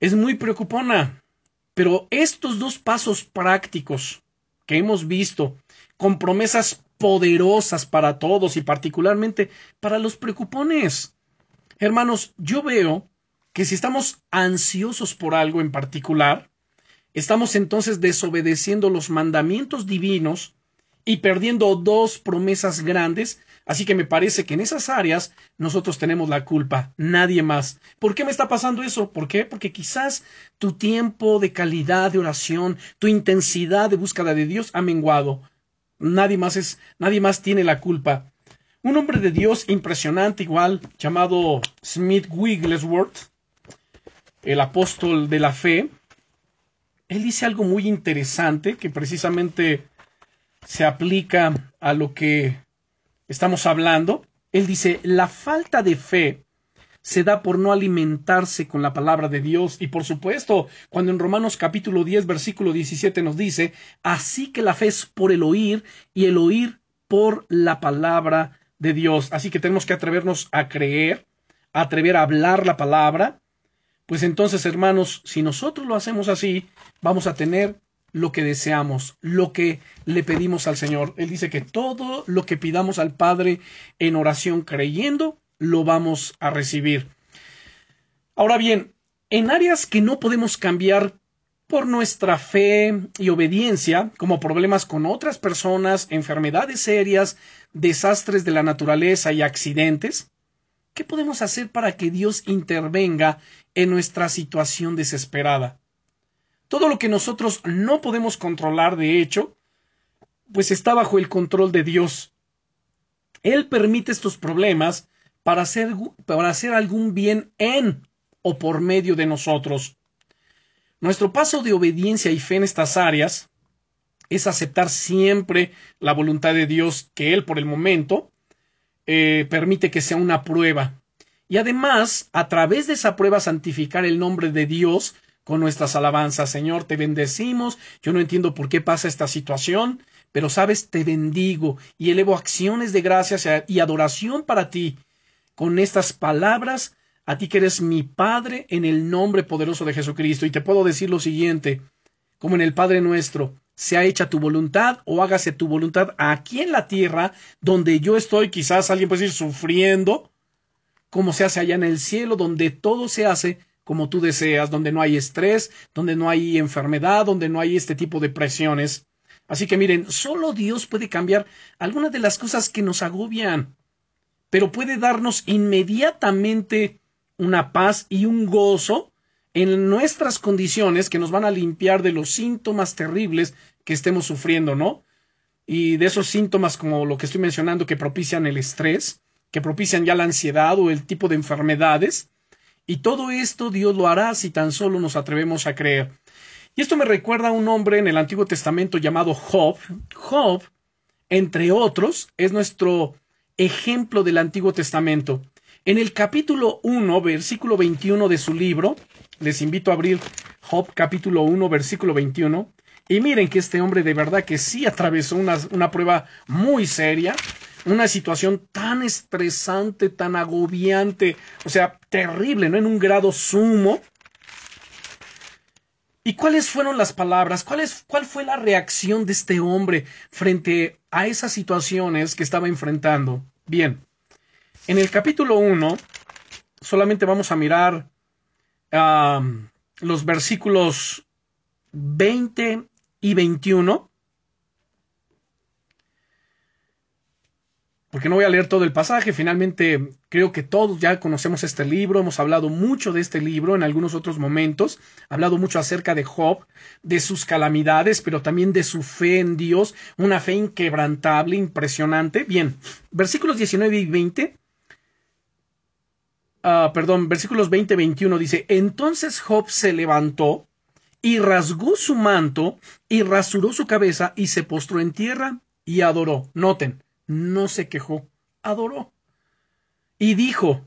es muy preocupona. Pero estos dos pasos prácticos que hemos visto, con promesas poderosas para todos y particularmente para los preocupones. Hermanos, yo veo que si estamos ansiosos por algo en particular, estamos entonces desobedeciendo los mandamientos divinos y perdiendo dos promesas grandes, así que me parece que en esas áreas nosotros tenemos la culpa, nadie más. ¿Por qué me está pasando eso? ¿Por qué? Porque quizás tu tiempo de calidad de oración, tu intensidad de búsqueda de Dios ha menguado. Nadie más es, nadie más tiene la culpa. Un hombre de Dios impresionante igual, llamado Smith Wigglesworth, el apóstol de la fe, él dice algo muy interesante que precisamente se aplica a lo que estamos hablando. Él dice, la falta de fe se da por no alimentarse con la palabra de Dios. Y por supuesto, cuando en Romanos capítulo 10, versículo 17 nos dice, así que la fe es por el oír y el oír por la palabra de Dios. Así que tenemos que atrevernos a creer, atrever a hablar la palabra, pues entonces, hermanos, si nosotros lo hacemos así, vamos a tener lo que deseamos, lo que le pedimos al Señor. Él dice que todo lo que pidamos al Padre en oración creyendo, lo vamos a recibir. Ahora bien, en áreas que no podemos cambiar por nuestra fe y obediencia, como problemas con otras personas, enfermedades serias, desastres de la naturaleza y accidentes, ¿Qué podemos hacer para que Dios intervenga en nuestra situación desesperada? Todo lo que nosotros no podemos controlar, de hecho, pues está bajo el control de Dios. Él permite estos problemas para hacer, para hacer algún bien en o por medio de nosotros. Nuestro paso de obediencia y fe en estas áreas es aceptar siempre la voluntad de Dios que Él por el momento eh, permite que sea una prueba. Y además, a través de esa prueba, santificar el nombre de Dios con nuestras alabanzas. Señor, te bendecimos. Yo no entiendo por qué pasa esta situación, pero sabes, te bendigo y elevo acciones de gracias y adoración para ti. Con estas palabras, a ti que eres mi Padre en el nombre poderoso de Jesucristo. Y te puedo decir lo siguiente, como en el Padre nuestro, sea hecha tu voluntad o hágase tu voluntad aquí en la tierra donde yo estoy, quizás alguien puede decir sufriendo, como se hace allá en el cielo, donde todo se hace como tú deseas, donde no hay estrés, donde no hay enfermedad, donde no hay este tipo de presiones. Así que miren, solo Dios puede cambiar algunas de las cosas que nos agobian, pero puede darnos inmediatamente una paz y un gozo en nuestras condiciones que nos van a limpiar de los síntomas terribles que estemos sufriendo, ¿no? Y de esos síntomas como lo que estoy mencionando que propician el estrés, que propician ya la ansiedad o el tipo de enfermedades. Y todo esto Dios lo hará si tan solo nos atrevemos a creer. Y esto me recuerda a un hombre en el Antiguo Testamento llamado Job. Job, entre otros, es nuestro ejemplo del Antiguo Testamento. En el capítulo 1, versículo 21 de su libro, les invito a abrir Job capítulo 1, versículo 21. Y miren que este hombre de verdad que sí atravesó una, una prueba muy seria, una situación tan estresante, tan agobiante, o sea, terrible, ¿no? En un grado sumo. ¿Y cuáles fueron las palabras? ¿Cuál, ¿Cuál fue la reacción de este hombre frente a esas situaciones que estaba enfrentando? Bien, en el capítulo 1 solamente vamos a mirar los versículos 20 y 21. Porque no voy a leer todo el pasaje, finalmente creo que todos ya conocemos este libro, hemos hablado mucho de este libro en algunos otros momentos, hablado mucho acerca de Job, de sus calamidades, pero también de su fe en Dios, una fe inquebrantable, impresionante. Bien, versículos 19 y 20 Ah, perdón, versículos 20 21 dice, entonces Job se levantó y rasgó su manto y rasuró su cabeza y se postró en tierra y adoró. Noten, no se quejó, adoró. Y dijo,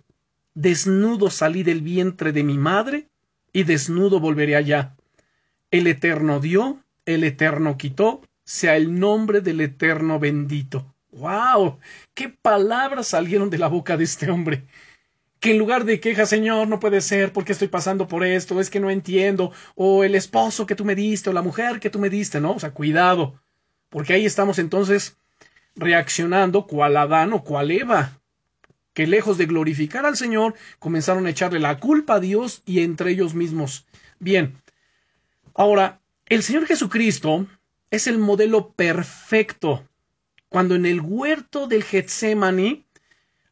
desnudo salí del vientre de mi madre y desnudo volveré allá. El Eterno dio, el Eterno quitó, sea el nombre del Eterno bendito. ¡Wow! ¡Qué palabras salieron de la boca de este hombre! Que en lugar de queja, Señor, no puede ser porque estoy pasando por esto, es que no entiendo, o el esposo que tú me diste, o la mujer que tú me diste, ¿no? O sea, cuidado, porque ahí estamos entonces reaccionando cual Adán o cual Eva, que lejos de glorificar al Señor, comenzaron a echarle la culpa a Dios y entre ellos mismos. Bien, ahora, el Señor Jesucristo es el modelo perfecto. Cuando en el huerto del Getsemaní,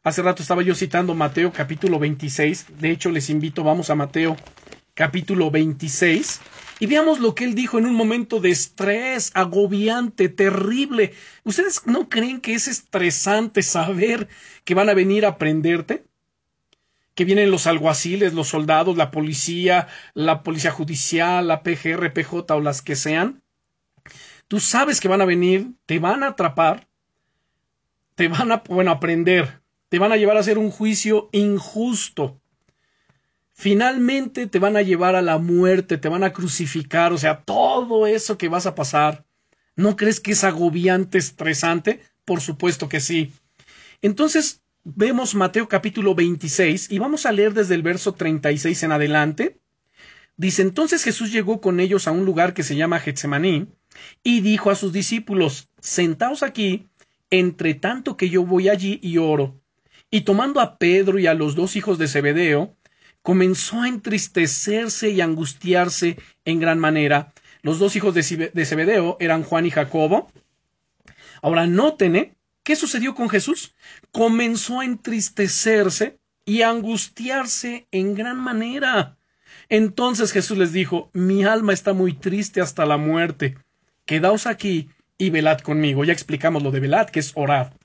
Hace rato estaba yo citando Mateo capítulo 26. De hecho, les invito, vamos a Mateo capítulo 26 y veamos lo que él dijo en un momento de estrés agobiante, terrible. ¿Ustedes no creen que es estresante saber que van a venir a prenderte? Que vienen los alguaciles, los soldados, la policía, la policía judicial, la PGR, PJ o las que sean. Tú sabes que van a venir, te van a atrapar, te van a, bueno, a prender te van a llevar a hacer un juicio injusto. Finalmente te van a llevar a la muerte, te van a crucificar, o sea, todo eso que vas a pasar. ¿No crees que es agobiante, estresante? Por supuesto que sí. Entonces, vemos Mateo capítulo 26 y vamos a leer desde el verso 36 en adelante. Dice, entonces Jesús llegó con ellos a un lugar que se llama Getsemaní y dijo a sus discípulos, sentaos aquí, entre tanto que yo voy allí y oro. Y tomando a Pedro y a los dos hijos de Zebedeo, comenzó a entristecerse y angustiarse en gran manera. Los dos hijos de Zebedeo eran Juan y Jacobo. Ahora noten, ¿eh? ¿qué sucedió con Jesús? Comenzó a entristecerse y angustiarse en gran manera. Entonces Jesús les dijo, mi alma está muy triste hasta la muerte. Quedaos aquí y velad conmigo. Ya explicamos lo de velad, que es orar.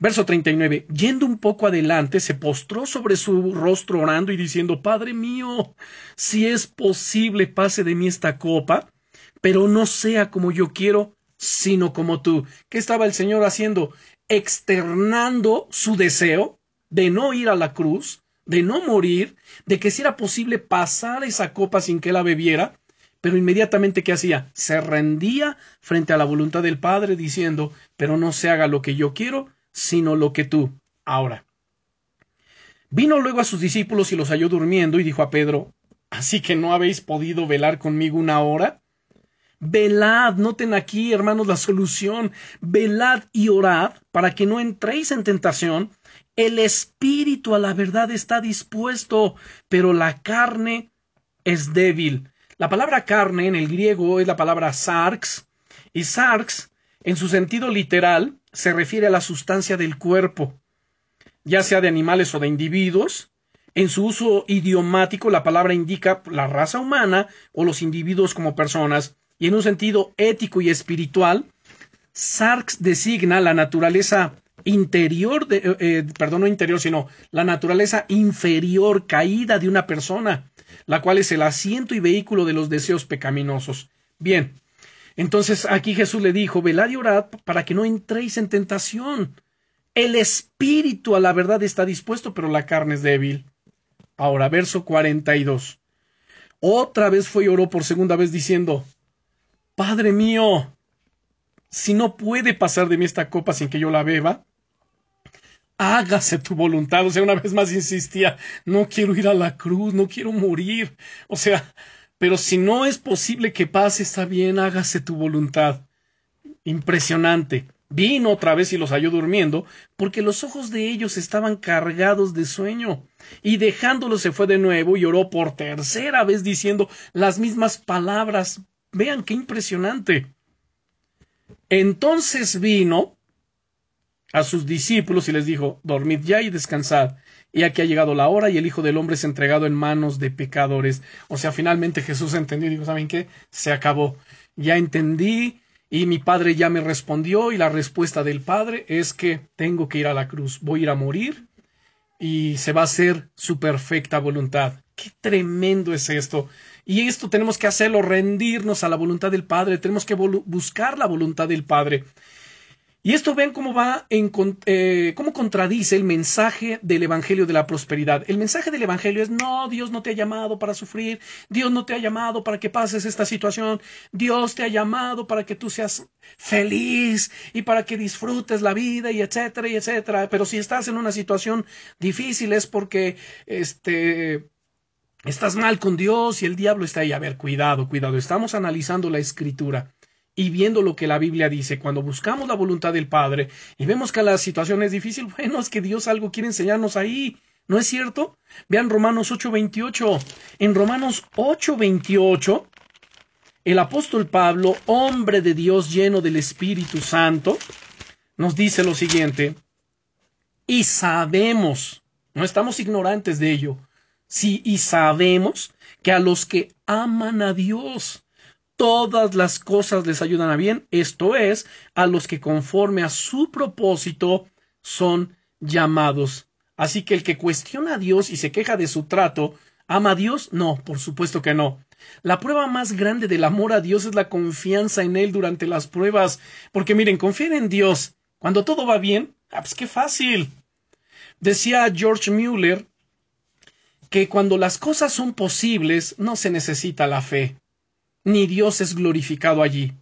Verso 39. Yendo un poco adelante, se postró sobre su rostro orando y diciendo, Padre mío, si es posible, pase de mí esta copa, pero no sea como yo quiero, sino como tú. ¿Qué estaba el Señor haciendo? Externando su deseo de no ir a la cruz, de no morir, de que si era posible pasar esa copa sin que la bebiera, pero inmediatamente ¿qué hacía? Se rendía frente a la voluntad del Padre diciendo, pero no se haga lo que yo quiero, sino lo que tú. Ahora. Vino luego a sus discípulos y los halló durmiendo y dijo a Pedro, ¿Así que no habéis podido velar conmigo una hora? Velad, noten aquí, hermanos, la solución. Velad y orad para que no entréis en tentación. El espíritu a la verdad está dispuesto, pero la carne es débil. La palabra carne en el griego es la palabra sarx, y sarx, en su sentido literal, se refiere a la sustancia del cuerpo, ya sea de animales o de individuos. En su uso idiomático, la palabra indica la raza humana o los individuos como personas, y en un sentido ético y espiritual, sarx designa la naturaleza interior, de, eh, eh, perdón, no interior, sino la naturaleza inferior caída de una persona, la cual es el asiento y vehículo de los deseos pecaminosos. Bien, entonces aquí Jesús le dijo, velad y orad para que no entréis en tentación. El espíritu a la verdad está dispuesto, pero la carne es débil. Ahora, verso 42. Otra vez fue y oró por segunda vez diciendo, Padre mío, si no puede pasar de mí esta copa sin que yo la beba, hágase tu voluntad. O sea, una vez más insistía, no quiero ir a la cruz, no quiero morir. O sea, pero si no es posible que pase, está bien, hágase tu voluntad. Impresionante. Vino otra vez y los halló durmiendo, porque los ojos de ellos estaban cargados de sueño. Y dejándolos se fue de nuevo y oró por tercera vez diciendo las mismas palabras. Vean qué impresionante. Entonces vino a sus discípulos y les dijo, dormid ya y descansad. Y aquí ha llegado la hora y el Hijo del Hombre es entregado en manos de pecadores. O sea, finalmente Jesús entendió y dijo, ¿saben qué? Se acabó. Ya entendí y mi Padre ya me respondió y la respuesta del Padre es que tengo que ir a la cruz, voy a ir a morir y se va a hacer su perfecta voluntad. Qué tremendo es esto. Y esto tenemos que hacerlo, rendirnos a la voluntad del Padre, tenemos que buscar la voluntad del Padre. Y esto ven cómo va en, eh, cómo contradice el mensaje del Evangelio de la prosperidad. El mensaje del Evangelio es no, Dios no te ha llamado para sufrir, Dios no te ha llamado para que pases esta situación, Dios te ha llamado para que tú seas feliz y para que disfrutes la vida y etcétera y etcétera. Pero si estás en una situación difícil es porque este estás mal con Dios y el diablo está ahí. A ver, cuidado, cuidado. Estamos analizando la escritura y viendo lo que la Biblia dice, cuando buscamos la voluntad del Padre y vemos que la situación es difícil, [LAUGHS] bueno, es que Dios algo quiere enseñarnos ahí. ¿No es cierto? Vean Romanos 8:28. En Romanos 8:28, el apóstol Pablo, hombre de Dios lleno del Espíritu Santo, nos dice lo siguiente, y sabemos, no estamos ignorantes de ello, sí, y sabemos que a los que aman a Dios, todas las cosas les ayudan a bien, esto es, a los que conforme a su propósito son llamados. Así que el que cuestiona a Dios y se queja de su trato, ¿ama a Dios? No, por supuesto que no. La prueba más grande del amor a Dios es la confianza en Él durante las pruebas. Porque miren, confiar en Dios cuando todo va bien, ah, pues qué fácil. Decía George Mueller que cuando las cosas son posibles no se necesita la fe ni Dios es glorificado allí.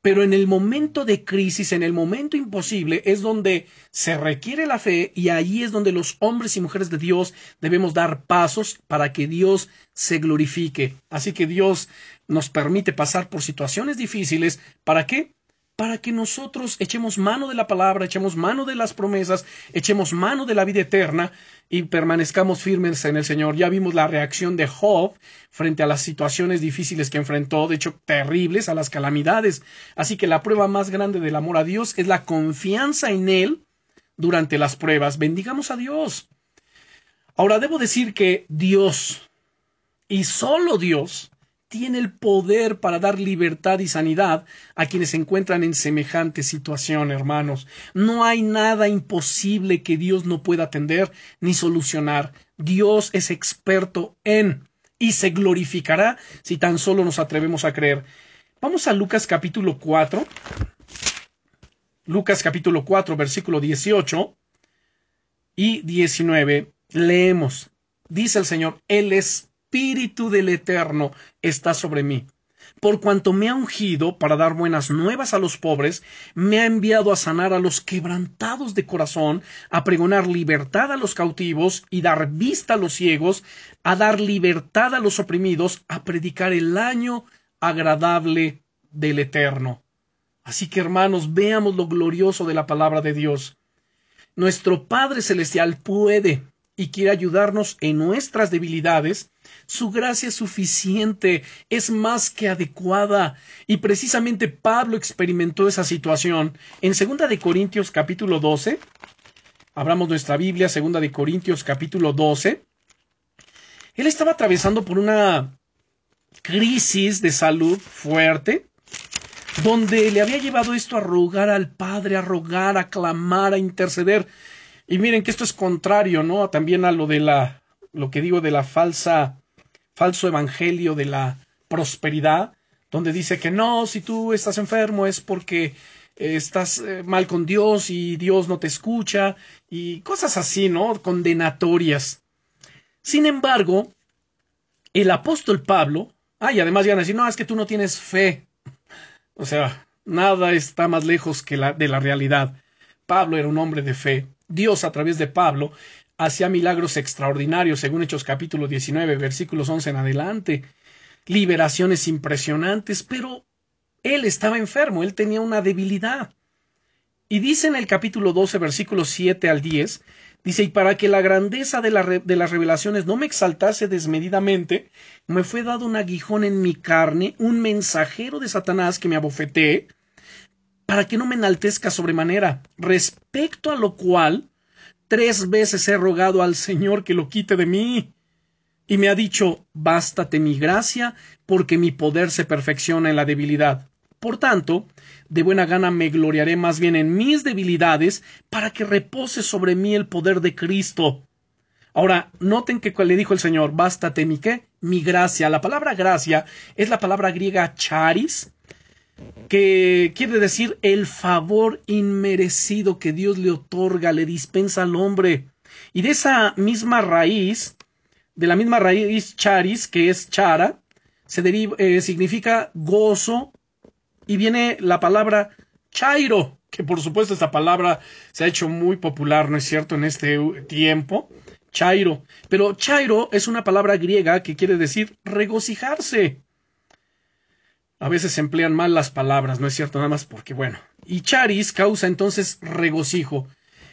Pero en el momento de crisis, en el momento imposible, es donde se requiere la fe y ahí es donde los hombres y mujeres de Dios debemos dar pasos para que Dios se glorifique. Así que Dios nos permite pasar por situaciones difíciles. ¿Para qué? Para que nosotros echemos mano de la palabra, echemos mano de las promesas, echemos mano de la vida eterna y permanezcamos firmes en el Señor. Ya vimos la reacción de Job frente a las situaciones difíciles que enfrentó, de hecho terribles, a las calamidades. Así que la prueba más grande del amor a Dios es la confianza en Él durante las pruebas. Bendigamos a Dios. Ahora, debo decir que Dios, y solo Dios, tiene el poder para dar libertad y sanidad a quienes se encuentran en semejante situación, hermanos. No hay nada imposible que Dios no pueda atender ni solucionar. Dios es experto en y se glorificará si tan solo nos atrevemos a creer. Vamos a Lucas capítulo 4. Lucas capítulo 4, versículo 18 y 19. Leemos. Dice el Señor, el es Espíritu del Eterno está sobre mí. Por cuanto me ha ungido para dar buenas nuevas a los pobres, me ha enviado a sanar a los quebrantados de corazón, a pregonar libertad a los cautivos y dar vista a los ciegos, a dar libertad a los oprimidos, a predicar el año agradable del Eterno. Así que hermanos, veamos lo glorioso de la palabra de Dios. Nuestro Padre Celestial puede y quiere ayudarnos en nuestras debilidades, su gracia es suficiente, es más que adecuada, y precisamente Pablo experimentó esa situación. En segunda de Corintios capítulo 12, abramos nuestra Biblia, segunda de Corintios capítulo 12, él estaba atravesando por una crisis de salud fuerte, donde le había llevado esto a rogar al Padre, a rogar, a clamar, a interceder. Y miren que esto es contrario, ¿no? También a lo de la, lo que digo de la falsa, falso evangelio de la prosperidad, donde dice que no, si tú estás enfermo es porque eh, estás eh, mal con Dios y Dios no te escucha y cosas así, ¿no? Condenatorias. Sin embargo, el apóstol Pablo, ah, y además ya a decir, no, es que tú no tienes fe. [LAUGHS] O sea, nada está más lejos que la, de la realidad. Pablo era un hombre de fe. Dios a través de Pablo hacía milagros extraordinarios, según Hechos capítulo 19, versículos 11 en adelante, liberaciones impresionantes, pero él estaba enfermo, él tenía una debilidad. Y dice en el capítulo 12, versículos 7 al 10, dice, y para que la grandeza de, de las revelaciones no me exaltase desmedidamente, me fue dado un aguijón en mi carne, un mensajero de Satanás que me abofetee, para que no me enaltezca sobremanera, respecto a lo cual tres veces he rogado al Señor que lo quite de mí. Y me ha dicho, bástate mi gracia, porque mi poder se perfecciona en la debilidad. Por tanto, de buena gana me gloriaré más bien en mis debilidades, para que repose sobre mí el poder de Cristo. Ahora, noten que le dijo el Señor, bástate mi qué, mi gracia. La palabra gracia es la palabra griega charis, que quiere decir el favor inmerecido que Dios le otorga, le dispensa al hombre. Y de esa misma raíz, de la misma raíz charis, que es chara, se deriva, eh, significa gozo, y viene la palabra chairo, que por supuesto esta palabra se ha hecho muy popular, ¿no es cierto?, en este tiempo. Chairo. Pero chairo es una palabra griega que quiere decir regocijarse. A veces se emplean mal las palabras, ¿no es cierto? Nada más porque, bueno. Y charis causa entonces regocijo.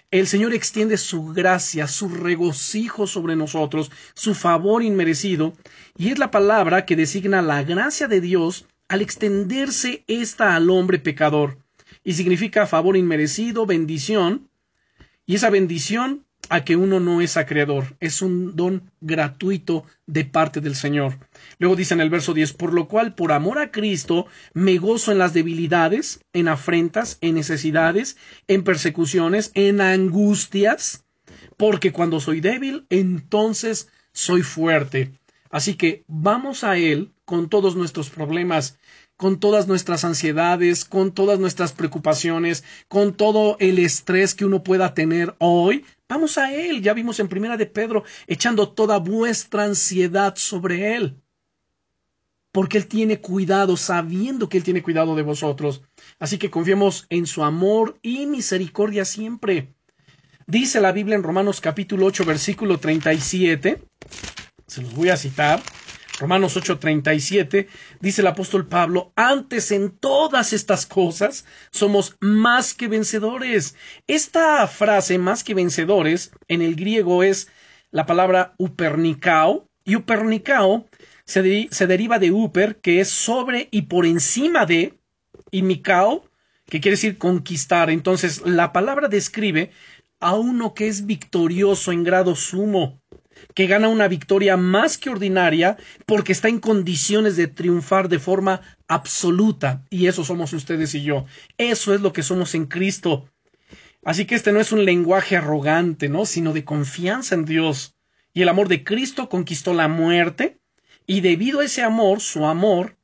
El Señor extiende su gracia, su regocijo sobre nosotros, su favor inmerecido, y es la palabra que designa la gracia de Dios al extenderse esta al hombre pecador, y significa favor inmerecido, bendición, y esa bendición a que uno no es acreedor, es un don gratuito de parte del Señor. Luego dice en el verso 10, por lo cual, por amor a Cristo, me gozo en las debilidades, en afrentas, en necesidades, en persecuciones, en angustias, porque cuando soy débil, entonces soy fuerte. Así que vamos a Él con todos nuestros problemas, con todas nuestras ansiedades, con todas nuestras preocupaciones, con todo el estrés que uno pueda tener hoy, Vamos a Él, ya vimos en primera de Pedro, echando toda vuestra ansiedad sobre Él. Porque Él tiene cuidado, sabiendo que Él tiene cuidado de vosotros. Así que confiemos en su amor y misericordia siempre. Dice la Biblia en Romanos capítulo 8, versículo 37. Se los voy a citar. Romanos 8:37 dice el apóstol Pablo, antes en todas estas cosas somos más que vencedores. Esta frase más que vencedores en el griego es la palabra upernicao y upernicao se, se deriva de uper que es sobre y por encima de y mikao que quiere decir conquistar. Entonces la palabra describe a uno que es victorioso en grado sumo que gana una victoria más que ordinaria porque está en condiciones de triunfar de forma absoluta. Y eso somos ustedes y yo. Eso es lo que somos en Cristo. Así que este no es un lenguaje arrogante, ¿no? sino de confianza en Dios. Y el amor de Cristo conquistó la muerte, y debido a ese amor, su amor,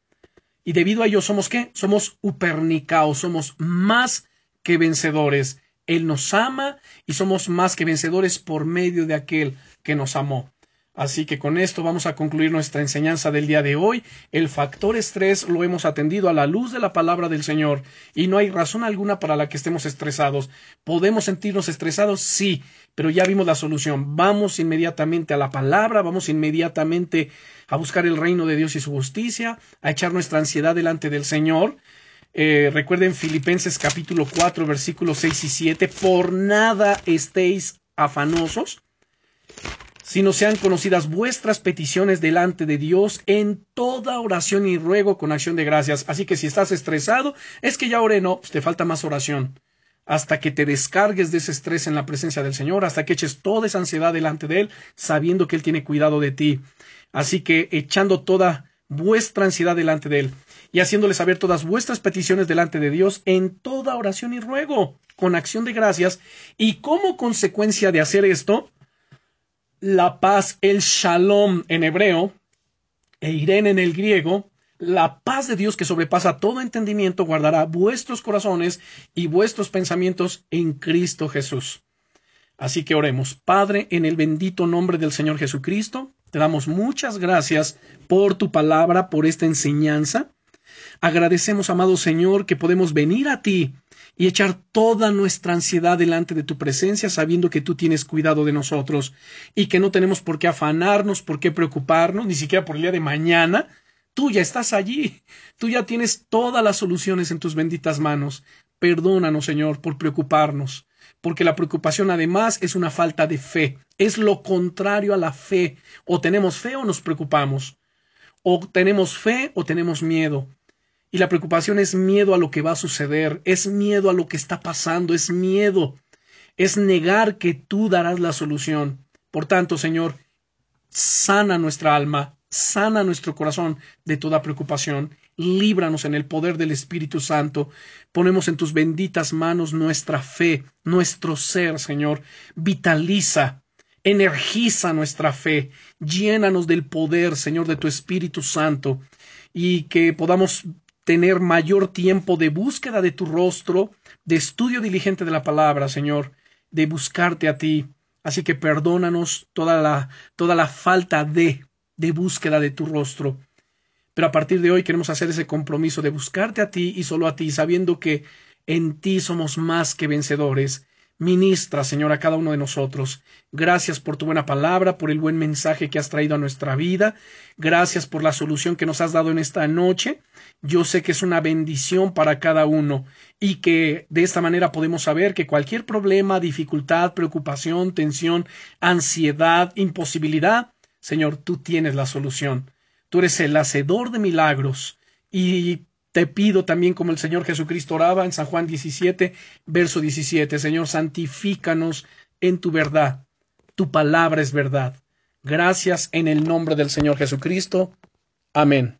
y debido a ello somos qué? Somos upernicaos, somos más que vencedores. Él nos ama y somos más que vencedores por medio de aquel que nos amó. Así que con esto vamos a concluir nuestra enseñanza del día de hoy. El factor estrés lo hemos atendido a la luz de la palabra del Señor y no hay razón alguna para la que estemos estresados. ¿Podemos sentirnos estresados? Sí, pero ya vimos la solución. Vamos inmediatamente a la palabra, vamos inmediatamente a buscar el reino de Dios y su justicia, a echar nuestra ansiedad delante del Señor. Eh, recuerden Filipenses capítulo 4 versículos 6 y 7, por nada estéis afanosos sino sean conocidas vuestras peticiones delante de Dios en toda oración y ruego con acción de gracias. Así que si estás estresado, es que ya oré, no, pues te falta más oración. Hasta que te descargues de ese estrés en la presencia del Señor, hasta que eches toda esa ansiedad delante de Él, sabiendo que Él tiene cuidado de ti. Así que echando toda vuestra ansiedad delante de Él y haciéndole saber todas vuestras peticiones delante de Dios en toda oración y ruego, con acción de gracias, y como consecuencia de hacer esto, la paz, el shalom en hebreo, e Irene en el griego, la paz de Dios que sobrepasa todo entendimiento guardará vuestros corazones y vuestros pensamientos en Cristo Jesús. Así que oremos, Padre, en el bendito nombre del Señor Jesucristo, te damos muchas gracias por tu palabra, por esta enseñanza. Agradecemos, amado Señor, que podemos venir a ti y echar toda nuestra ansiedad delante de tu presencia, sabiendo que tú tienes cuidado de nosotros y que no tenemos por qué afanarnos, por qué preocuparnos, ni siquiera por el día de mañana. Tú ya estás allí, tú ya tienes todas las soluciones en tus benditas manos. Perdónanos, Señor, por preocuparnos, porque la preocupación además es una falta de fe, es lo contrario a la fe. O tenemos fe o nos preocupamos, o tenemos fe o tenemos miedo. Y la preocupación es miedo a lo que va a suceder, es miedo a lo que está pasando, es miedo, es negar que tú darás la solución. Por tanto, Señor, sana nuestra alma, sana nuestro corazón de toda preocupación, líbranos en el poder del Espíritu Santo, ponemos en tus benditas manos nuestra fe, nuestro ser, Señor, vitaliza, energiza nuestra fe, llénanos del poder, Señor, de tu Espíritu Santo, y que podamos tener mayor tiempo de búsqueda de tu rostro, de estudio diligente de la palabra, Señor, de buscarte a ti. Así que perdónanos toda la, toda la falta de, de búsqueda de tu rostro. Pero a partir de hoy queremos hacer ese compromiso de buscarte a ti y solo a ti, sabiendo que en ti somos más que vencedores Ministra, Señor, a cada uno de nosotros. Gracias por tu buena palabra, por el buen mensaje que has traído a nuestra vida. Gracias por la solución que nos has dado en esta noche. Yo sé que es una bendición para cada uno y que de esta manera podemos saber que cualquier problema, dificultad, preocupación, tensión, ansiedad, imposibilidad, Señor, tú tienes la solución. Tú eres el hacedor de milagros y te pido también como el Señor Jesucristo oraba en San Juan 17, verso 17, Señor, santifícanos en tu verdad. Tu palabra es verdad. Gracias en el nombre del Señor Jesucristo. Amén.